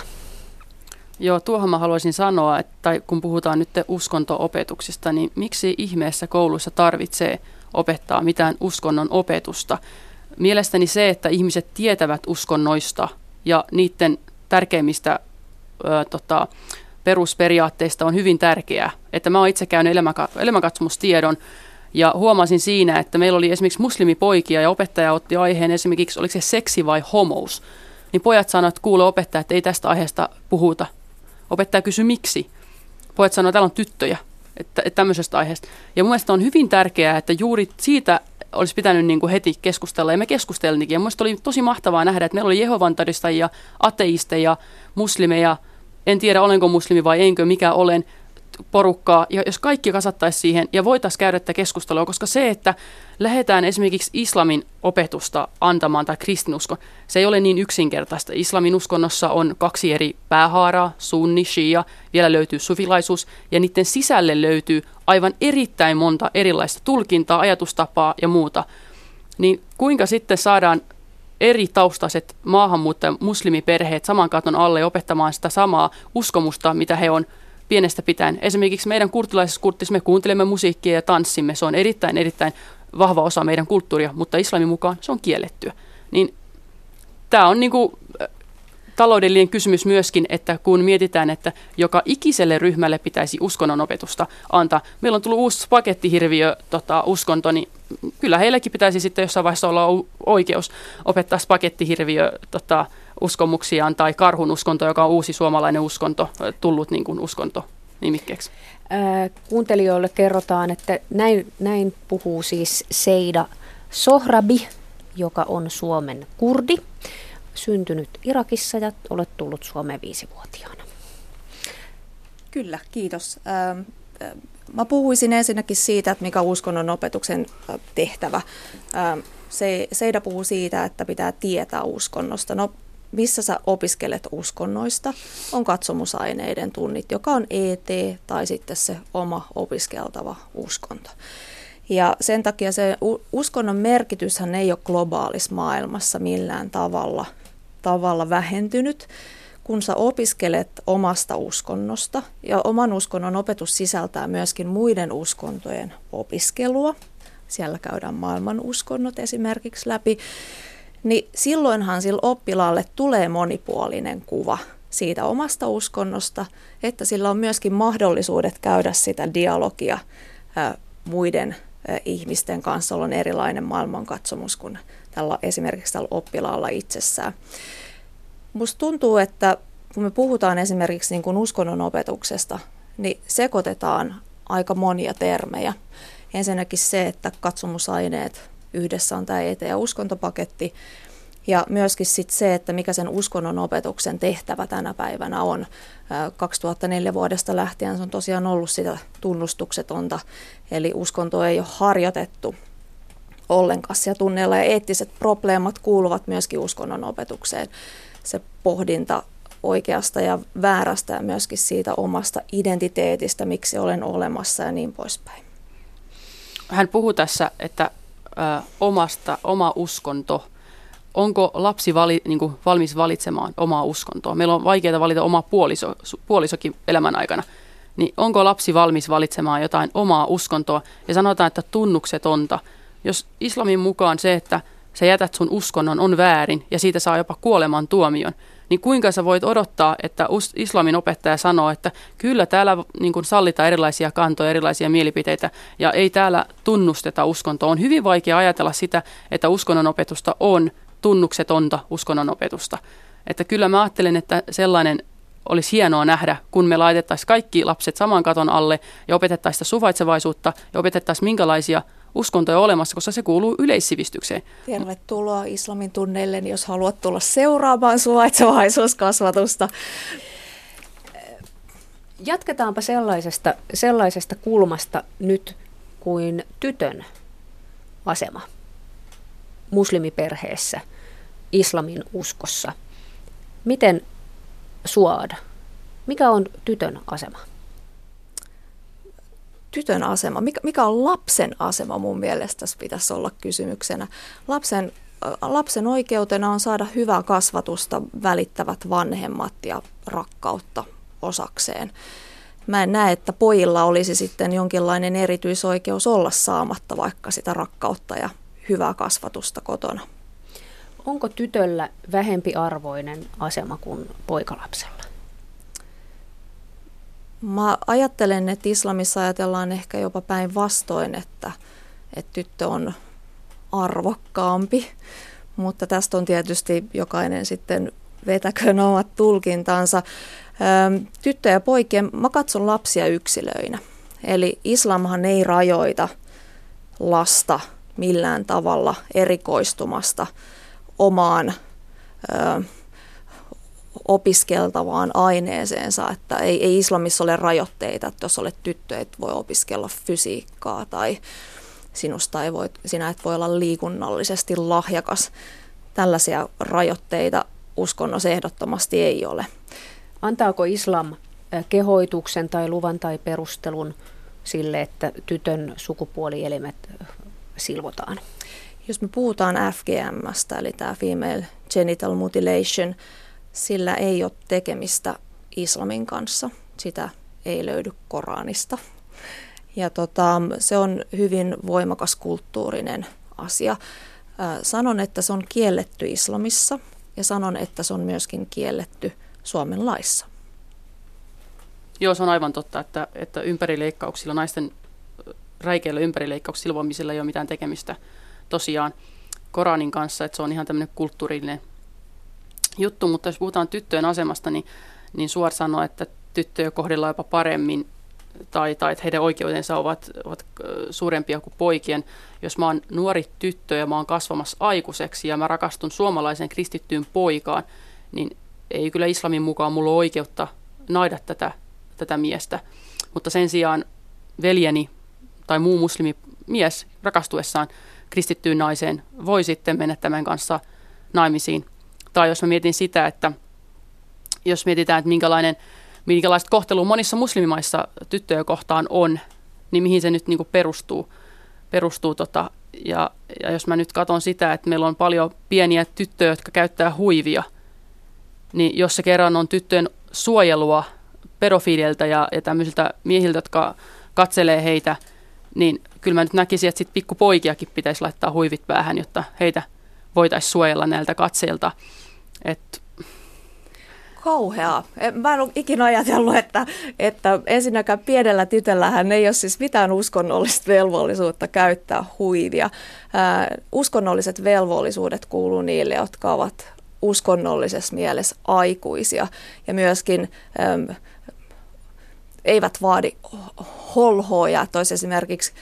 Joo, tuohon mä haluaisin sanoa, että kun puhutaan nyt uskonto-opetuksista, niin miksi ihmeessä kouluissa tarvitsee opettaa mitään uskonnon opetusta? Mielestäni se, että ihmiset tietävät uskonnoista ja niiden tärkeimmistä ö, tota, perusperiaatteista on hyvin tärkeää. Että mä oon itse käynyt elämänka- elämänkatsomustiedon ja huomasin siinä, että meillä oli esimerkiksi muslimipoikia ja opettaja otti aiheen esimerkiksi, oliko se seksi vai homous. Niin pojat sanoivat, että kuule opettaja, että ei tästä aiheesta puhuta. Opettaja kysyi miksi. Pojat sanoivat, että täällä on tyttöjä, että, että tämmöisestä aiheesta. Ja mun mielestä on hyvin tärkeää, että juuri siitä olisi pitänyt niin kuin heti keskustella, ja me keskusteltiinkin. Ja mun oli tosi mahtavaa nähdä, että meillä oli Jehovan todistajia, ateisteja, muslimeja, en tiedä olenko muslimi vai enkö, mikä olen, porukkaa, ja jos kaikki kasattaisi siihen ja voitaisiin käydä tätä keskustelua, koska se, että lähdetään esimerkiksi islamin opetusta antamaan tai kristinuskon, se ei ole niin yksinkertaista. Islamin uskonnossa on kaksi eri päähaaraa, sunni, shia, vielä löytyy sufilaisuus, ja niiden sisälle löytyy aivan erittäin monta erilaista tulkintaa, ajatustapaa ja muuta. Niin kuinka sitten saadaan eri taustaiset maahanmuuttaja muslimiperheet saman katon alle opettamaan sitä samaa uskomusta, mitä he on pienestä pitäen. Esimerkiksi meidän kurttilaisessa kurttissa me kuuntelemme musiikkia ja tanssimme. Se on erittäin, erittäin vahva osa meidän kulttuuria, mutta islamin mukaan se on kiellettyä. Niin tämä on niinku taloudellinen kysymys myöskin, että kun mietitään, että joka ikiselle ryhmälle pitäisi uskonnon opetusta antaa. Meillä on tullut uusi pakettihirviö tota, uskonto, niin kyllä heillekin pitäisi sitten jossain vaiheessa olla oikeus opettaa pakettihirviö tota, uskomuksiaan tai karhun uskonto, joka on uusi suomalainen uskonto, tullut niin kuin uskonto nimikkeeksi. Kuuntelijoille kerrotaan, että näin, näin puhuu siis Seida Sohrabi, joka on Suomen kurdi, syntynyt Irakissa ja olet tullut Suomeen viisivuotiaana. Kyllä, kiitos. Mä puhuisin ensinnäkin siitä, että mikä uskonnon opetuksen tehtävä. Seida puhuu siitä, että pitää tietää uskonnosta. No missä sä opiskelet uskonnoista, on katsomusaineiden tunnit, joka on ET tai sitten se oma opiskeltava uskonto. Ja sen takia se uskonnon merkityshän ei ole globaalissa maailmassa millään tavalla, tavalla vähentynyt, kun sä opiskelet omasta uskonnosta. Ja oman uskonnon opetus sisältää myöskin muiden uskontojen opiskelua. Siellä käydään maailman uskonnot esimerkiksi läpi niin silloinhan sillä oppilaalle tulee monipuolinen kuva siitä omasta uskonnosta, että sillä on myöskin mahdollisuudet käydä sitä dialogia muiden ihmisten kanssa, on erilainen maailmankatsomus kuin tällä, esimerkiksi tällä oppilaalla itsessään. Musta tuntuu, että kun me puhutaan esimerkiksi niin kuin uskonnon opetuksesta, niin sekoitetaan aika monia termejä. Ensinnäkin se, että katsomusaineet yhdessä on tämä ET- ja uskontopaketti, ja myöskin sit se, että mikä sen uskonnon opetuksen tehtävä tänä päivänä on. 2004 vuodesta lähtien se on tosiaan ollut sitä tunnustuksetonta, eli uskonto ei ole harjoitettu ollenkaan ja tunneilla ja eettiset probleemat kuuluvat myöskin uskonnon opetukseen. Se pohdinta oikeasta ja väärästä ja myöskin siitä omasta identiteetistä, miksi olen olemassa ja niin poispäin. Hän puhuu tässä, että ö, omasta, oma uskonto, onko lapsi vali, niin kuin valmis valitsemaan omaa uskontoa? Meillä on vaikeaa valita omaa puoliso, puolisokin elämän aikana. Niin onko lapsi valmis valitsemaan jotain omaa uskontoa? Ja sanotaan, että tunnuksetonta. Jos islamin mukaan se, että sä jätät sun uskonnon on väärin ja siitä saa jopa kuoleman tuomion, niin kuinka sä voit odottaa, että islamin opettaja sanoo, että kyllä täällä niin kuin sallitaan erilaisia kantoja, erilaisia mielipiteitä ja ei täällä tunnusteta uskontoa. On hyvin vaikea ajatella sitä, että uskonnon opetusta on tunnuksetonta uskonnon opetusta. Että kyllä mä ajattelen, että sellainen olisi hienoa nähdä, kun me laitettaisiin kaikki lapset saman katon alle ja opetettaisiin sitä suvaitsevaisuutta ja opetettaisiin minkälaisia uskontoja olemassa, koska se kuuluu yleissivistykseen. Tervetuloa islamin tunneille, jos haluat tulla seuraamaan suvaitsevaisuuskasvatusta. Jatketaanpa sellaisesta, sellaisesta kulmasta nyt kuin tytön asema muslimiperheessä, islamin uskossa. Miten suoda? Mikä on tytön asema? Tytön asema, mikä, mikä on lapsen asema mun mielestä tässä pitäisi olla kysymyksenä. Lapsen, lapsen oikeutena on saada hyvää kasvatusta, välittävät vanhemmat ja rakkautta osakseen. Mä en näe, että pojilla olisi sitten jonkinlainen erityisoikeus olla saamatta vaikka sitä rakkautta ja hyvää kasvatusta kotona. Onko tytöllä vähempi arvoinen asema kuin poikalapsella? Mä ajattelen, että islamissa ajatellaan ehkä jopa päinvastoin, että, että tyttö on arvokkaampi, mutta tästä on tietysti jokainen sitten vetäköön omat tulkintansa. Tyttö ja poikien, mä katson lapsia yksilöinä. Eli islamhan ei rajoita lasta millään tavalla erikoistumasta omaan opiskeltavaan aineeseensa, että ei, ei islamissa ole rajoitteita, että jos olet tyttö, et voi opiskella fysiikkaa tai sinusta ei voi, sinä et voi olla liikunnallisesti lahjakas. Tällaisia rajoitteita uskonnossa ehdottomasti ei ole. Antaako islam kehoituksen tai luvan tai perustelun sille, että tytön sukupuolielimet silvotaan? Jos me puhutaan FGMstä, eli tämä Female Genital Mutilation, sillä ei ole tekemistä islamin kanssa. Sitä ei löydy Koranista. Ja tota, se on hyvin voimakas kulttuurinen asia. Sanon, että se on kielletty islamissa ja sanon, että se on myöskin kielletty Suomen laissa. Joo, se on aivan totta, että, että ympärileikkauksilla, naisten räikeillä ympärileikkauksilla silvoamisilla ei ole mitään tekemistä tosiaan Koranin kanssa, että se on ihan tämmöinen kulttuurillinen juttu, mutta jos puhutaan tyttöjen asemasta, niin, niin Suor sanoo, että tyttöjä kohdellaan jopa paremmin tai, tai että heidän oikeutensa ovat, ovat suurempia kuin poikien. Jos mä oon nuori tyttö ja mä oon kasvamassa aikuiseksi ja mä rakastun suomalaiseen kristittyyn poikaan, niin ei kyllä islamin mukaan mulla ole oikeutta naida tätä, tätä miestä. Mutta sen sijaan veljeni tai muu muslimimies rakastuessaan kristittyyn naiseen voi sitten mennä tämän kanssa naimisiin. Tai jos mä mietin sitä, että jos mietitään, että minkälainen, minkälaista kohtelua monissa muslimimaissa tyttöjä kohtaan on, niin mihin se nyt niin perustuu. perustuu tota, ja, ja jos mä nyt katson sitä, että meillä on paljon pieniä tyttöjä, jotka käyttää huivia, niin jos se kerran on tyttöjen suojelua pedofiililtä ja, ja tämmöisiltä miehiltä, jotka katselee heitä, niin kyllä mä nyt näkisin, että sitten pikkupoikiakin pitäisi laittaa huivit päähän, jotta heitä voitaisiin suojella näiltä katseilta. Että kauheaa. Mä en ole ikinä ajatellut, että, että ensinnäkään pienellä tytöllähän ei ole siis mitään uskonnollista velvollisuutta käyttää huivia. Ää, uskonnolliset velvollisuudet kuuluu niille, jotka ovat uskonnollisessa mielessä aikuisia ja myöskin äm, eivät vaadi holhoja, että esimerkiksi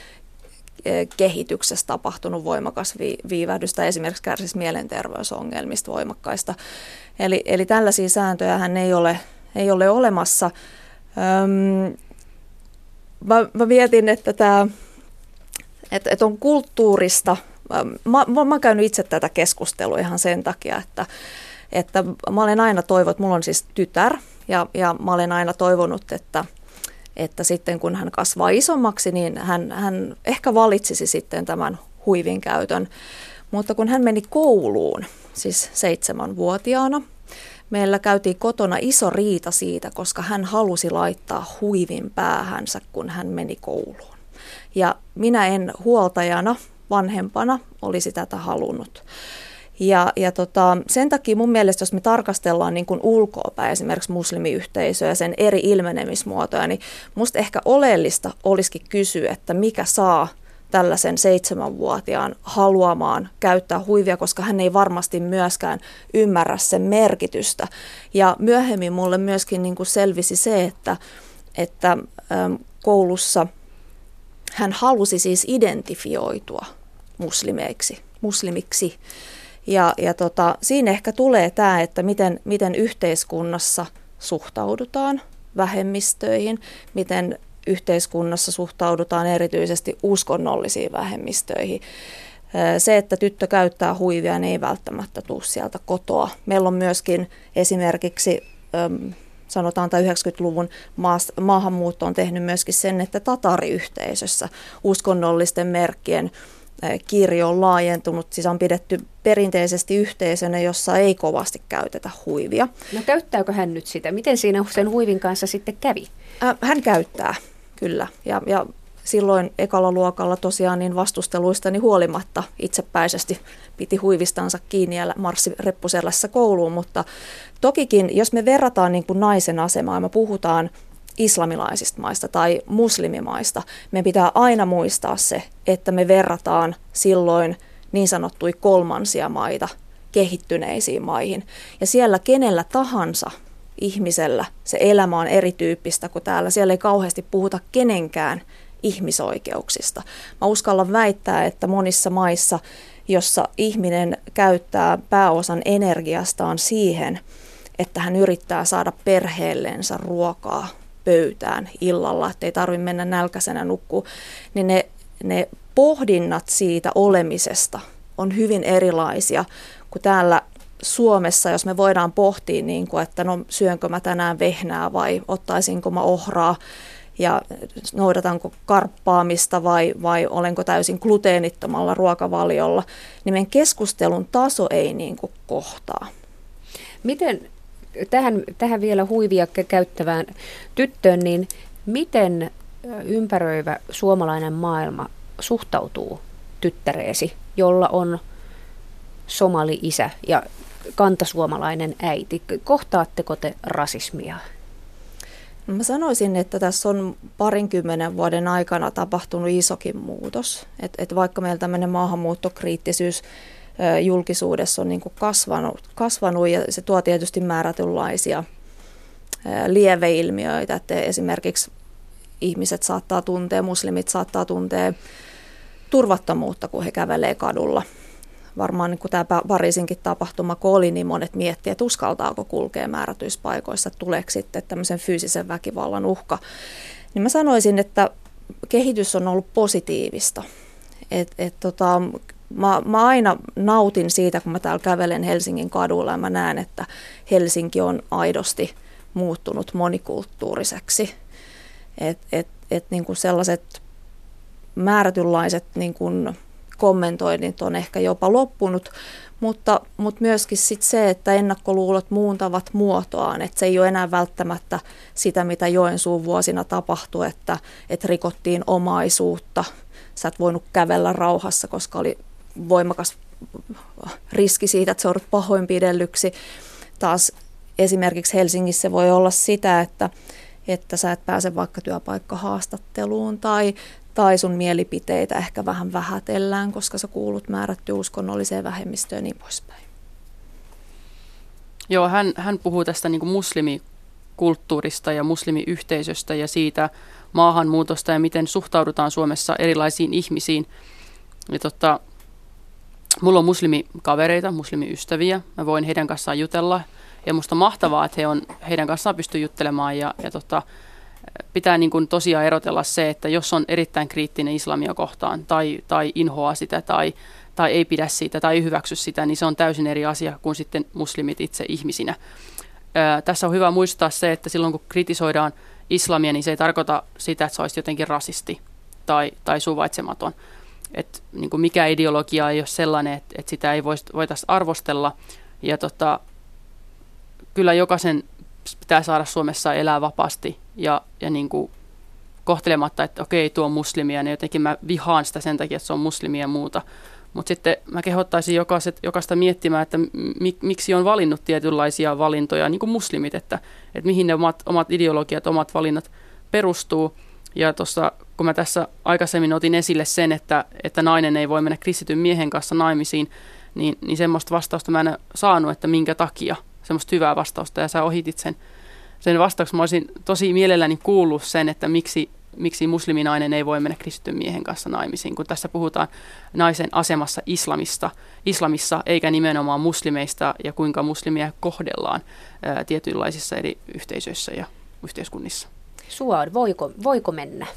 kehityksessä tapahtunut voimakas viivähdys tai esimerkiksi kärsisi mielenterveysongelmista voimakkaista Eli, eli tällaisia sääntöjä hän ei ole, ei ole olemassa. Öm, mä, mä mietin, että tämä että, että on kulttuurista. Mä, mä, mä käynyt itse tätä keskustelua ihan sen takia, että, että mä olen aina toivonut, mulla on siis tytär, ja, ja mä olen aina toivonut, että, että sitten kun hän kasvaa isommaksi, niin hän, hän ehkä valitsisi sitten tämän huivin käytön. Mutta kun hän meni kouluun, siis seitsemänvuotiaana. Meillä käytiin kotona iso riita siitä, koska hän halusi laittaa huivin päähänsä, kun hän meni kouluun. Ja minä en huoltajana, vanhempana, olisi tätä halunnut. Ja, ja tota, sen takia mun mielestä, jos me tarkastellaan niin kuin ulkoapäin esimerkiksi muslimiyhteisöä ja sen eri ilmenemismuotoja, niin musta ehkä oleellista olisikin kysyä, että mikä saa tällaisen seitsemänvuotiaan haluamaan käyttää huivia, koska hän ei varmasti myöskään ymmärrä sen merkitystä. Ja myöhemmin mulle myöskin niin kuin selvisi se, että, että koulussa hän halusi siis identifioitua muslimeiksi, muslimiksi. Ja, ja tota, siinä ehkä tulee tämä, että miten, miten yhteiskunnassa suhtaudutaan vähemmistöihin, miten yhteiskunnassa suhtaudutaan erityisesti uskonnollisiin vähemmistöihin. Se, että tyttö käyttää huivia, niin ei välttämättä tule sieltä kotoa. Meillä on myöskin esimerkiksi sanotaan tai 90-luvun maahanmuutto on tehnyt myöskin sen, että tatariyhteisössä uskonnollisten merkkien kirjo on laajentunut, siis on pidetty perinteisesti yhteisönä, jossa ei kovasti käytetä huivia. No käyttääkö hän nyt sitä? Miten siinä sen huivin kanssa sitten kävi? Hän käyttää. Kyllä, ja, ja silloin ekalla luokalla tosiaan niin vastusteluistani huolimatta itsepäisesti piti huivistansa kiinni ja marssi reppusellässä kouluun, mutta tokikin, jos me verrataan niin kuin naisen asemaa ja me puhutaan islamilaisista maista tai muslimimaista, me pitää aina muistaa se, että me verrataan silloin niin sanottui kolmansia maita kehittyneisiin maihin. Ja siellä kenellä tahansa ihmisellä se elämä on erityyppistä kuin täällä. Siellä ei kauheasti puhuta kenenkään ihmisoikeuksista. Mä uskallan väittää, että monissa maissa, jossa ihminen käyttää pääosan energiastaan siihen, että hän yrittää saada perheellensä ruokaa pöytään illalla, että ei tarvitse mennä nälkäisenä nukkuu, niin ne, ne pohdinnat siitä olemisesta on hyvin erilaisia kuin täällä Suomessa, jos me voidaan pohtia, niin kuin, että no syönkö mä tänään vehnää vai ottaisinko mä ohraa ja noudatanko karppaamista vai, vai olenko täysin gluteenittomalla ruokavaliolla, niin meidän keskustelun taso ei niin kuin kohtaa. Miten tähän, tähän vielä huivia käyttävään tyttöön, niin miten ympäröivä suomalainen maailma suhtautuu tyttäreesi, jolla on somali-isä ja kantasuomalainen äiti. Kohtaatteko te rasismia? No mä sanoisin, että tässä on parinkymmenen vuoden aikana tapahtunut isokin muutos. Et, et vaikka meillä tämmöinen maahanmuuttokriittisyys julkisuudessa on niin kuin kasvanut, kasvanut ja se tuo tietysti määrätynlaisia lieveilmiöitä, että esimerkiksi ihmiset saattaa tuntea, muslimit saattaa tuntea turvattomuutta, kun he kävelee kadulla – varmaan niin kuin tämä Pariisinkin tapahtuma, kun oli, niin monet miettii, että uskaltaako kulkea määrätyissä paikoissa, että tuleeko sitten tämmöisen fyysisen väkivallan uhka. Niin mä sanoisin, että kehitys on ollut positiivista. Et, et tota, mä, mä aina nautin siitä, kun mä täällä kävelen Helsingin kadulla ja mä näen, että Helsinki on aidosti muuttunut monikulttuuriseksi. Et, et, et niin kuin sellaiset määrätynlaiset niin kuin kommentoinnit on ehkä jopa loppunut, mutta, mutta myöskin sit se, että ennakkoluulot muuntavat muotoaan, että se ei ole enää välttämättä sitä, mitä Joensuun vuosina tapahtui, että, että rikottiin omaisuutta, sä et voinut kävellä rauhassa, koska oli voimakas riski siitä, että joudut pahoinpidellyksi. Taas esimerkiksi Helsingissä voi olla sitä, että, että sä et pääse vaikka työpaikkahaastatteluun tai, tai sun mielipiteitä ehkä vähän vähätellään, koska sä kuulut määrätty uskonnolliseen vähemmistöön ja niin poispäin. Joo, hän, hän puhuu tästä niin kuin muslimikulttuurista ja muslimiyhteisöstä ja siitä maahanmuutosta ja miten suhtaudutaan Suomessa erilaisiin ihmisiin. Ja tota, mulla on muslimikavereita, muslimiystäviä. Mä voin heidän kanssaan jutella. Ja musta on mahtavaa, että he on, heidän kanssaan pystyy juttelemaan. Ja, ja tota, pitää niin kuin tosiaan erotella se, että jos on erittäin kriittinen islamia kohtaan tai, tai inhoaa sitä tai, tai ei pidä siitä tai ei hyväksy sitä, niin se on täysin eri asia kuin sitten muslimit itse ihmisinä. Ää, tässä on hyvä muistaa se, että silloin kun kritisoidaan islamia, niin se ei tarkoita sitä, että se olisi jotenkin rasisti tai, tai suvaitsematon. Et, niin kuin mikä ideologia ei ole sellainen, että, että sitä ei voitaisiin arvostella. Ja tota, kyllä jokaisen pitää saada Suomessa elää vapaasti ja, ja niin kuin kohtelematta, että okei, tuo on muslimia, niin jotenkin mä vihaan sitä sen takia, että se on muslimia ja muuta. Mutta sitten mä kehottaisin jokaiset, jokaista miettimään, että mi, miksi on valinnut tietynlaisia valintoja, niin kuin muslimit, että, että mihin ne omat, omat ideologiat, omat valinnat perustuu. Ja tuossa, kun mä tässä aikaisemmin otin esille sen, että, että nainen ei voi mennä kristityn miehen kanssa naimisiin, niin, niin semmoista vastausta mä en saanut, että minkä takia, semmoista hyvää vastausta, ja sä ohitit sen, sen vastauksen. Mä olisin tosi mielelläni kuullut sen, että miksi miksi musliminainen ei voi mennä kristityn miehen kanssa naimisiin, kun tässä puhutaan naisen asemassa islamista, islamissa eikä nimenomaan muslimeista ja kuinka muslimia kohdellaan ää, tietynlaisissa eri yhteisöissä ja yhteiskunnissa. Suor, voiko, voiko mennä?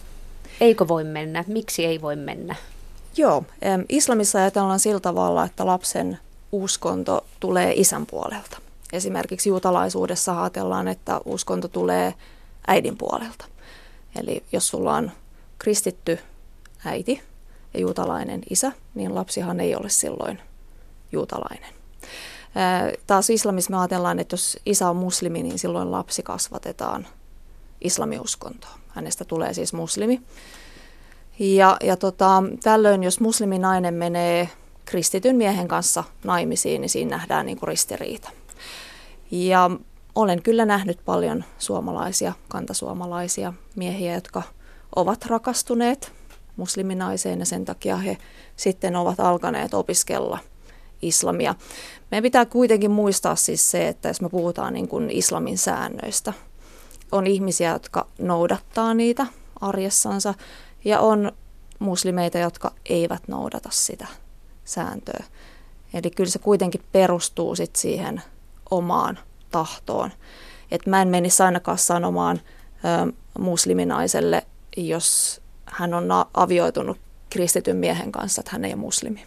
Eikö voi mennä? Miksi ei voi mennä? Joo, islamissa ajatellaan sillä tavalla, että lapsen uskonto tulee isän puolelta. Esimerkiksi juutalaisuudessa ajatellaan, että uskonto tulee äidin puolelta. Eli jos sulla on kristitty äiti ja juutalainen isä, niin lapsihan ei ole silloin juutalainen. Taas islamissa me ajatellaan, että jos isä on muslimi, niin silloin lapsi kasvatetaan islamiuskontoon. Hänestä tulee siis muslimi. Ja, ja tota, tällöin, jos musliminainen menee kristityn miehen kanssa naimisiin, niin siinä nähdään niin kuin ristiriita. Ja olen kyllä nähnyt paljon suomalaisia, kantasuomalaisia miehiä, jotka ovat rakastuneet musliminaiseen ja sen takia he sitten ovat alkaneet opiskella islamia. Meidän pitää kuitenkin muistaa siis se, että jos me puhutaan niin kuin islamin säännöistä, on ihmisiä, jotka noudattaa niitä arjessansa ja on muslimeita, jotka eivät noudata sitä sääntöä. Eli kyllä se kuitenkin perustuu sit siihen omaan tahtoon. Että mä en menisi ainakaan sanomaan ö, musliminaiselle, jos hän on avioitunut kristityn miehen kanssa, että hän ei ole muslimi.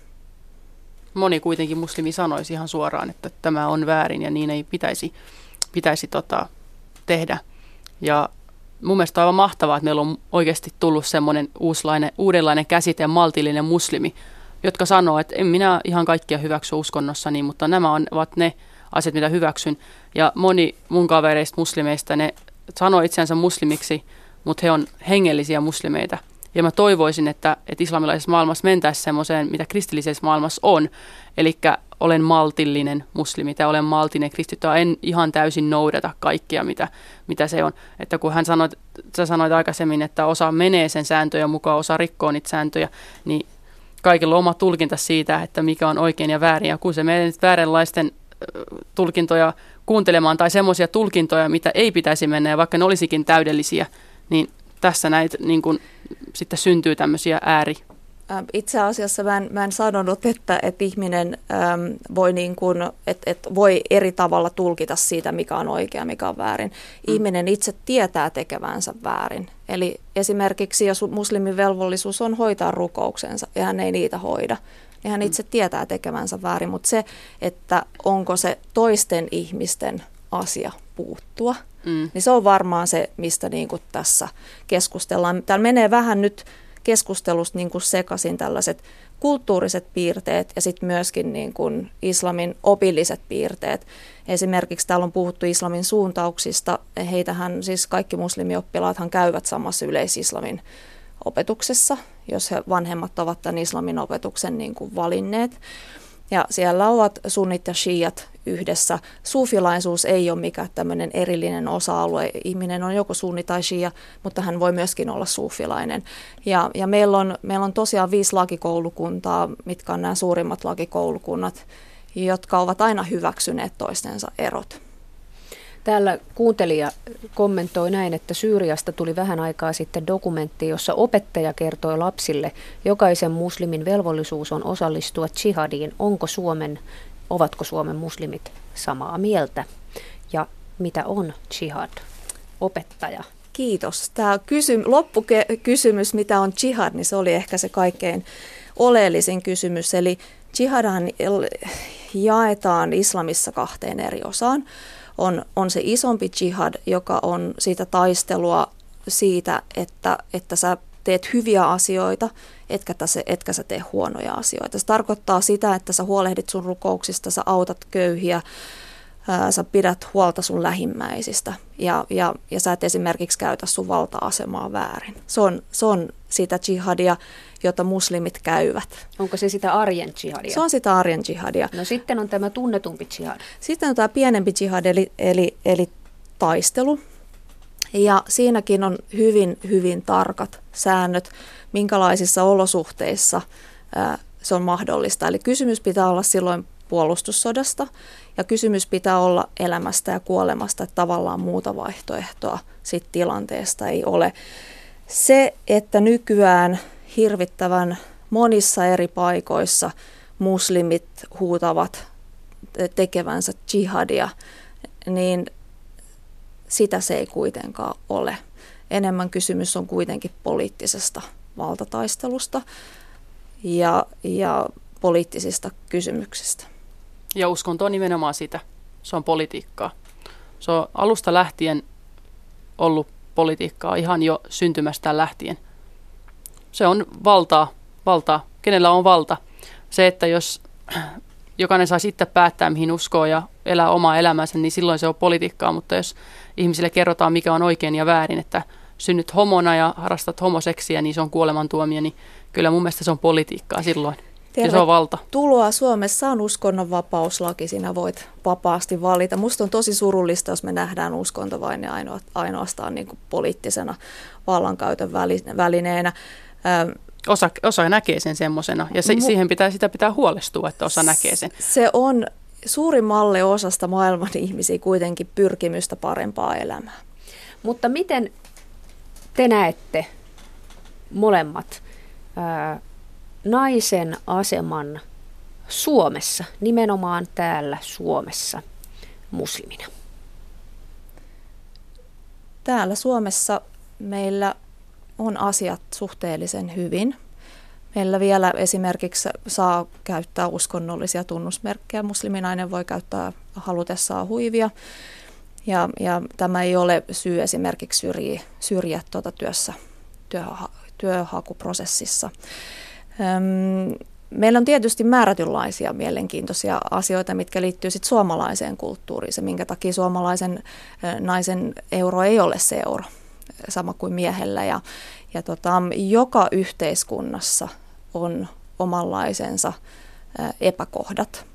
Moni kuitenkin muslimi sanoisi ihan suoraan, että tämä on väärin ja niin ei pitäisi, pitäisi tota, tehdä. Ja mun mielestä on aivan mahtavaa, että meillä on oikeasti tullut semmoinen uudenlainen käsite, maltillinen muslimi, jotka sanoo, että en minä ihan kaikkia hyväksy uskonnossani, mutta nämä ovat ne asiat, mitä hyväksyn. Ja moni mun kavereista muslimeista, ne sanoo itseänsä muslimiksi, mutta he on hengellisiä muslimeita. Ja mä toivoisin, että, että islamilaisessa maailmassa mentäisiin semmoiseen, mitä kristillisessä maailmassa on. Eli olen maltillinen muslimi tai olen maltinen kristitty. En ihan täysin noudata kaikkia, mitä, mitä se on. Että kun hän sanoi, sä sanoit aikaisemmin, että osa menee sen sääntöjä mukaan, osa rikkoo niitä sääntöjä, niin kaikilla on oma tulkinta siitä, että mikä on oikein ja väärin. Ja kun se menee vääränlaisten tulkintoja kuuntelemaan tai semmoisia tulkintoja, mitä ei pitäisi mennä ja vaikka ne olisikin täydellisiä, niin tässä näitä niin kuin, sitten syntyy tämmöisiä ääri. Itse asiassa mä en, mä en sanonut, että, että ihminen äm, voi, niin kuin, että, että voi eri tavalla tulkita siitä, mikä on oikea mikä on väärin. Mm. Ihminen itse tietää tekevänsä väärin. Eli esimerkiksi jos muslimin velvollisuus on hoitaa rukouksensa ja hän ei niitä hoida, niin hän itse tietää tekevänsä väärin, mutta se, että onko se toisten ihmisten asia puuttua, mm. niin se on varmaan se, mistä niin kuin tässä keskustellaan. Täällä menee vähän nyt keskustelusta niin kuin sekaisin tällaiset kulttuuriset piirteet ja sitten myöskin niin kuin islamin opilliset piirteet. Esimerkiksi täällä on puhuttu islamin suuntauksista. Heitähän siis kaikki muslimioppilaathan käyvät samassa yleisislamin opetuksessa, jos he vanhemmat ovat tämän islamin opetuksen niin kuin valinneet. Ja siellä ovat sunnit ja shiat yhdessä. Suufilaisuus ei ole mikään tämmöinen erillinen osa-alue. Ihminen on joko sunni tai shia, mutta hän voi myöskin olla suufilainen. Ja, ja meillä, on, meillä on tosiaan viisi lakikoulukuntaa, mitkä on nämä suurimmat lakikoulukunnat, jotka ovat aina hyväksyneet toistensa erot. Täällä kuuntelija kommentoi näin, että Syyriasta tuli vähän aikaa sitten dokumentti, jossa opettaja kertoi lapsille, jokaisen muslimin velvollisuus on osallistua jihadiin. Onko Suomen, ovatko Suomen muslimit samaa mieltä? Ja mitä on jihad? Opettaja. Kiitos. Tämä kysy- loppukysymys, mitä on jihad, niin se oli ehkä se kaikkein oleellisin kysymys. Eli jihadhan jaetaan islamissa kahteen eri osaan on, on se isompi jihad, joka on siitä taistelua siitä, että, että sä teet hyviä asioita, etkä, se, etkä sä tee huonoja asioita. Se tarkoittaa sitä, että sä huolehdit sun rukouksista, sä autat köyhiä, ää, sä pidät huolta sun lähimmäisistä ja, ja, ja sä et esimerkiksi käytä sun valta-asemaa väärin. Se on, se on sitä jihadia, jota muslimit käyvät. Onko se sitä arjen jihadia? Se on sitä arjen jihadia. No sitten on tämä tunnetumpi jihad. Sitten on tämä pienempi jihad, eli, eli, eli taistelu. Ja siinäkin on hyvin, hyvin tarkat säännöt, minkälaisissa olosuhteissa ää, se on mahdollista. Eli kysymys pitää olla silloin puolustussodasta ja kysymys pitää olla elämästä ja kuolemasta, että tavallaan muuta vaihtoehtoa siitä tilanteesta ei ole. Se, että nykyään hirvittävän monissa eri paikoissa muslimit huutavat tekevänsä jihadia, niin sitä se ei kuitenkaan ole. Enemmän kysymys on kuitenkin poliittisesta valtataistelusta ja, ja poliittisista kysymyksistä. Ja uskonto on nimenomaan sitä. Se on politiikkaa. Se on alusta lähtien ollut politiikkaa ihan jo syntymästään lähtien. Se on valtaa, valtaa. Kenellä on valta? Se, että jos [CLEARS THROAT] jokainen saa sitten päättää, mihin uskoo ja elää omaa elämänsä, niin silloin se on politiikkaa. Mutta jos ihmisille kerrotaan, mikä on oikein ja väärin, että synnyt homona ja harrastat homoseksiä, niin se on kuolemantuomio, niin kyllä mun mielestä se on politiikkaa silloin. Tervetuloa. On valta. Tuloa Suomessa on uskonnonvapauslaki, sinä voit vapaasti valita. Musta on tosi surullista, jos me nähdään uskonto vain ja ainoastaan niin kuin poliittisena vallankäytön välineenä. Osa, osa näkee sen semmoisena ja se, mu- siihen pitää, sitä pitää huolestua, että osa näkee sen. Se on suurimmalle osasta maailman [LAUGHS] ihmisiä kuitenkin pyrkimystä parempaa elämää. Mutta miten te näette molemmat naisen aseman Suomessa, nimenomaan täällä Suomessa muslimina? Täällä Suomessa meillä on asiat suhteellisen hyvin. Meillä vielä esimerkiksi saa käyttää uskonnollisia tunnusmerkkejä. Musliminainen voi käyttää halutessaan huivia. Ja, ja tämä ei ole syy esimerkiksi syrjiä, syrjiä tuota työssä, työha, työhakuprosessissa. Meillä on tietysti määrätynlaisia mielenkiintoisia asioita, mitkä liittyy sit suomalaiseen kulttuuriin, se minkä takia suomalaisen naisen euro ei ole se euro, sama kuin miehellä. Ja, ja tota, joka yhteiskunnassa on omanlaisensa epäkohdat,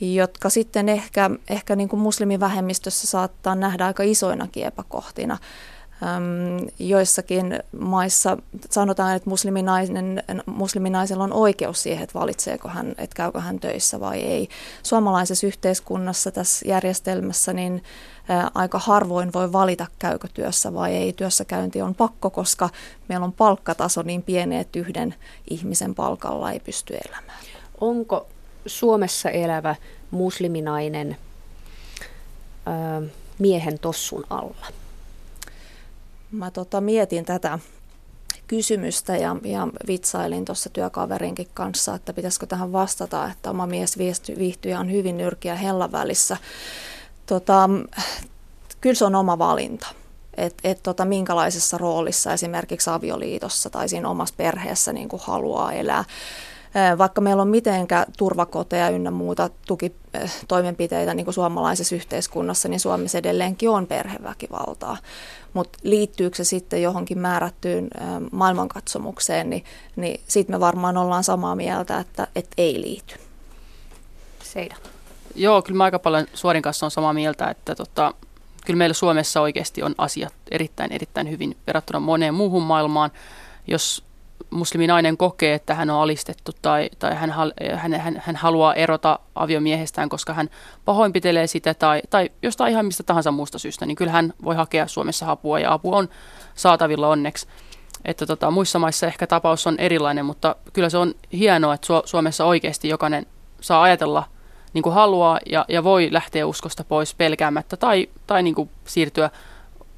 jotka sitten ehkä, ehkä niin kuin muslimivähemmistössä saattaa nähdä aika isoinakin epäkohtina joissakin maissa sanotaan, että musliminainen, musliminaisella on oikeus siihen, että valitseeko hän, että käykö hän töissä vai ei. Suomalaisessa yhteiskunnassa tässä järjestelmässä niin aika harvoin voi valita, käykö työssä vai ei. Työssäkäynti on pakko, koska meillä on palkkataso niin pieni, että yhden ihmisen palkalla ei pysty elämään. Onko Suomessa elävä musliminainen miehen tossun alla? Mä tota mietin tätä kysymystä ja, ja vitsailin tuossa työkaverinkin kanssa, että pitäisikö tähän vastata, että oma mies viihtyjä on hyvin nyrkiä hellan välissä. Tota, kyllä se on oma valinta, että et tota, minkälaisessa roolissa esimerkiksi avioliitossa tai siinä omassa perheessä niin kuin haluaa elää. Vaikka meillä on mitenkä turvakoteja ynnä muuta tukitoimenpiteitä niin kuin suomalaisessa yhteiskunnassa, niin Suomessa edelleenkin on perheväkivaltaa. Mutta liittyykö se sitten johonkin määrättyyn maailmankatsomukseen, niin, niin sitten me varmaan ollaan samaa mieltä, että, että ei liity. Seida. Joo, kyllä mä aika paljon Suorin kanssa on samaa mieltä, että tota, kyllä meillä Suomessa oikeasti on asiat erittäin, erittäin hyvin verrattuna moneen muuhun maailmaan. Jos musliminainen kokee, että hän on alistettu tai, tai hän, hän, hän, hän haluaa erota aviomiehestään, koska hän pahoinpitelee sitä tai, tai jostain ihan mistä tahansa muusta syystä, niin kyllä hän voi hakea Suomessa apua ja apu on saatavilla onneksi. Että tota, muissa maissa ehkä tapaus on erilainen, mutta kyllä se on hienoa, että Suomessa oikeasti jokainen saa ajatella niin kuin haluaa ja, ja voi lähteä uskosta pois pelkäämättä tai, tai niin kuin siirtyä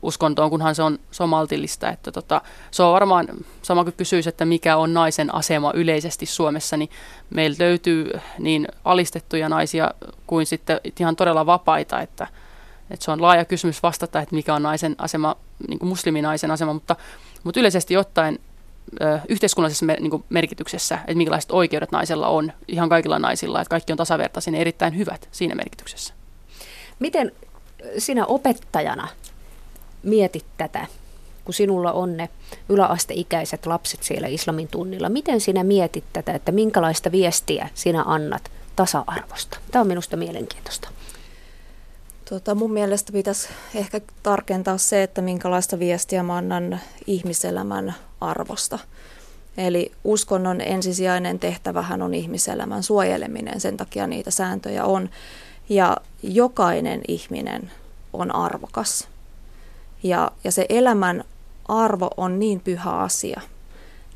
uskontoon, kunhan se on, se on maltillista. Että tota, se on varmaan, sama kuin kysyisi, että mikä on naisen asema yleisesti Suomessa, niin meillä löytyy niin alistettuja naisia kuin sitten ihan todella vapaita, että, että se on laaja kysymys vastata, että mikä on naisen asema, niin kuin musliminaisen asema, mutta, mutta yleisesti ottaen yhteiskunnallisessa niin merkityksessä, että minkälaiset oikeudet naisella on, ihan kaikilla naisilla, että kaikki on tasavertaisia, erittäin hyvät siinä merkityksessä. Miten sinä opettajana mietit tätä, kun sinulla on ne yläasteikäiset lapset siellä islamin tunnilla. Miten sinä mietit tätä, että minkälaista viestiä sinä annat tasa-arvosta? Tämä on minusta mielenkiintoista. Tota, mun mielestä pitäisi ehkä tarkentaa se, että minkälaista viestiä mä annan ihmiselämän arvosta. Eli uskonnon ensisijainen tehtävähän on ihmiselämän suojeleminen, sen takia niitä sääntöjä on. Ja jokainen ihminen on arvokas. Ja, ja se elämän arvo on niin pyhä asia.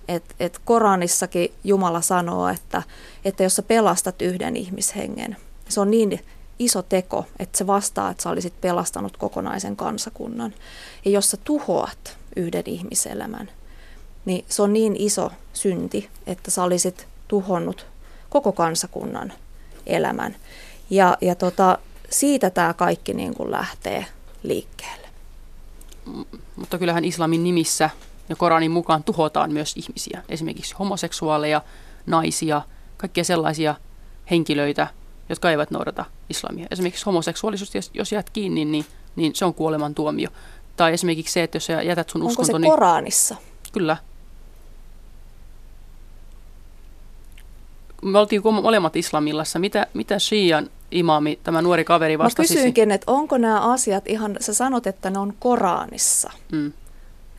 että et Koranissakin Jumala sanoo, että, että jos sä pelastat yhden ihmishengen, se on niin iso teko, että se vastaa, että sä olisit pelastanut kokonaisen kansakunnan. Ja jos sä tuhoat yhden ihmiselämän, niin se on niin iso synti, että sä olisit tuhonnut koko kansakunnan elämän. Ja, ja tota, siitä tämä kaikki niin kuin lähtee liikkeelle mutta kyllähän islamin nimissä ja Koranin mukaan tuhotaan myös ihmisiä, esimerkiksi homoseksuaaleja, naisia, kaikkia sellaisia henkilöitä, jotka eivät noudata islamia. Esimerkiksi homoseksuaalisuus, jos jäät kiinni, niin, niin se on kuoleman tuomio. Tai esimerkiksi se, että jos sä jätät sun Onko uskonto... Onko se Koranissa? Niin, kyllä. Me oltiin molemmat islamillassa. Mitä, mitä Shian imaami, tämä nuori kaveri vastasi. Mä kysyinkin, että onko nämä asiat ihan, sä sanot, että ne on Koranissa. Mm.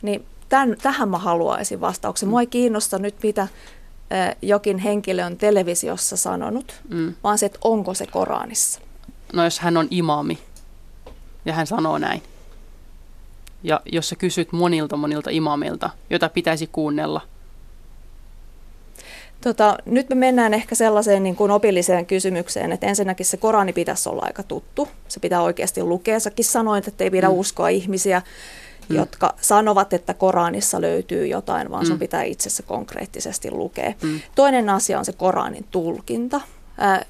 Niin tämän, tähän mä haluaisin vastauksen. Mua ei kiinnosta nyt, mitä jokin henkilö on televisiossa sanonut, mm. vaan se, että onko se Koranissa. No jos hän on imaami ja hän sanoo näin. Ja jos sä kysyt monilta monilta imamilta, jota pitäisi kuunnella – Tota, nyt me mennään ehkä sellaiseen niin kuin opilliseen kysymykseen, että ensinnäkin se Korani pitäisi olla aika tuttu. Se pitää oikeasti lukea. Säkin sanoit, että ei pidä mm. uskoa ihmisiä, mm. jotka sanovat, että Koranissa löytyy jotain, vaan mm. sun pitää itse se konkreettisesti lukea. Mm. Toinen asia on se Koranin tulkinta.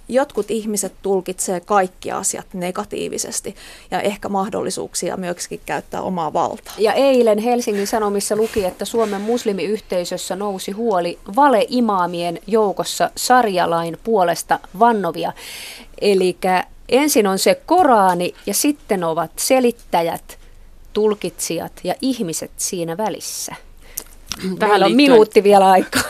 Jotkut ihmiset tulkitsee kaikki asiat negatiivisesti ja ehkä mahdollisuuksia myöskin käyttää omaa valtaa. Ja eilen Helsingin Sanomissa luki, että Suomen muslimiyhteisössä nousi huoli valeimaamien joukossa sarjalain puolesta vannovia. Eli ensin on se Koraani ja sitten ovat selittäjät, tulkitsijat ja ihmiset siinä välissä. Tähän Meillä on minuutti vielä aikaa.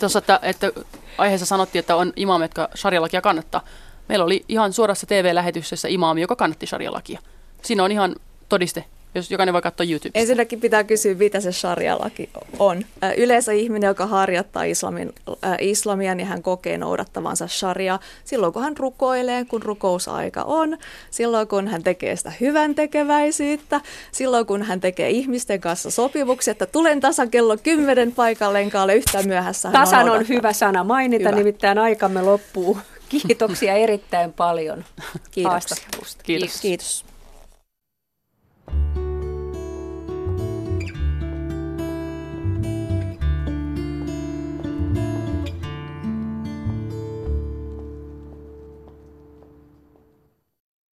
Tuossa, että, että aiheessa sanottiin, että on imaami, jotka sarjalakia kannattaa. Meillä oli ihan suorassa TV-lähetyksessä imaami, joka kannatti sarjalakia. Siinä on ihan todiste jos jokainen voi katsoa YouTube. Ensinnäkin pitää kysyä, mitä se sharia-laki on. Yleensä ihminen, joka harjoittaa islamin, äh, islamia, niin hän kokee noudattavansa sharia silloin, kun hän rukoilee, kun rukousaika on, silloin, kun hän tekee sitä hyvän tekeväisyyttä, silloin, kun hän tekee ihmisten kanssa sopimuksia, että tulen tasan kello 10 paikalle, enkä ole yhtään myöhässä. Tasan on, on hyvä sana mainita, hyvä. nimittäin aikamme loppuu. Kiitoksia erittäin paljon Kiitos. Kiitos. Kiitos.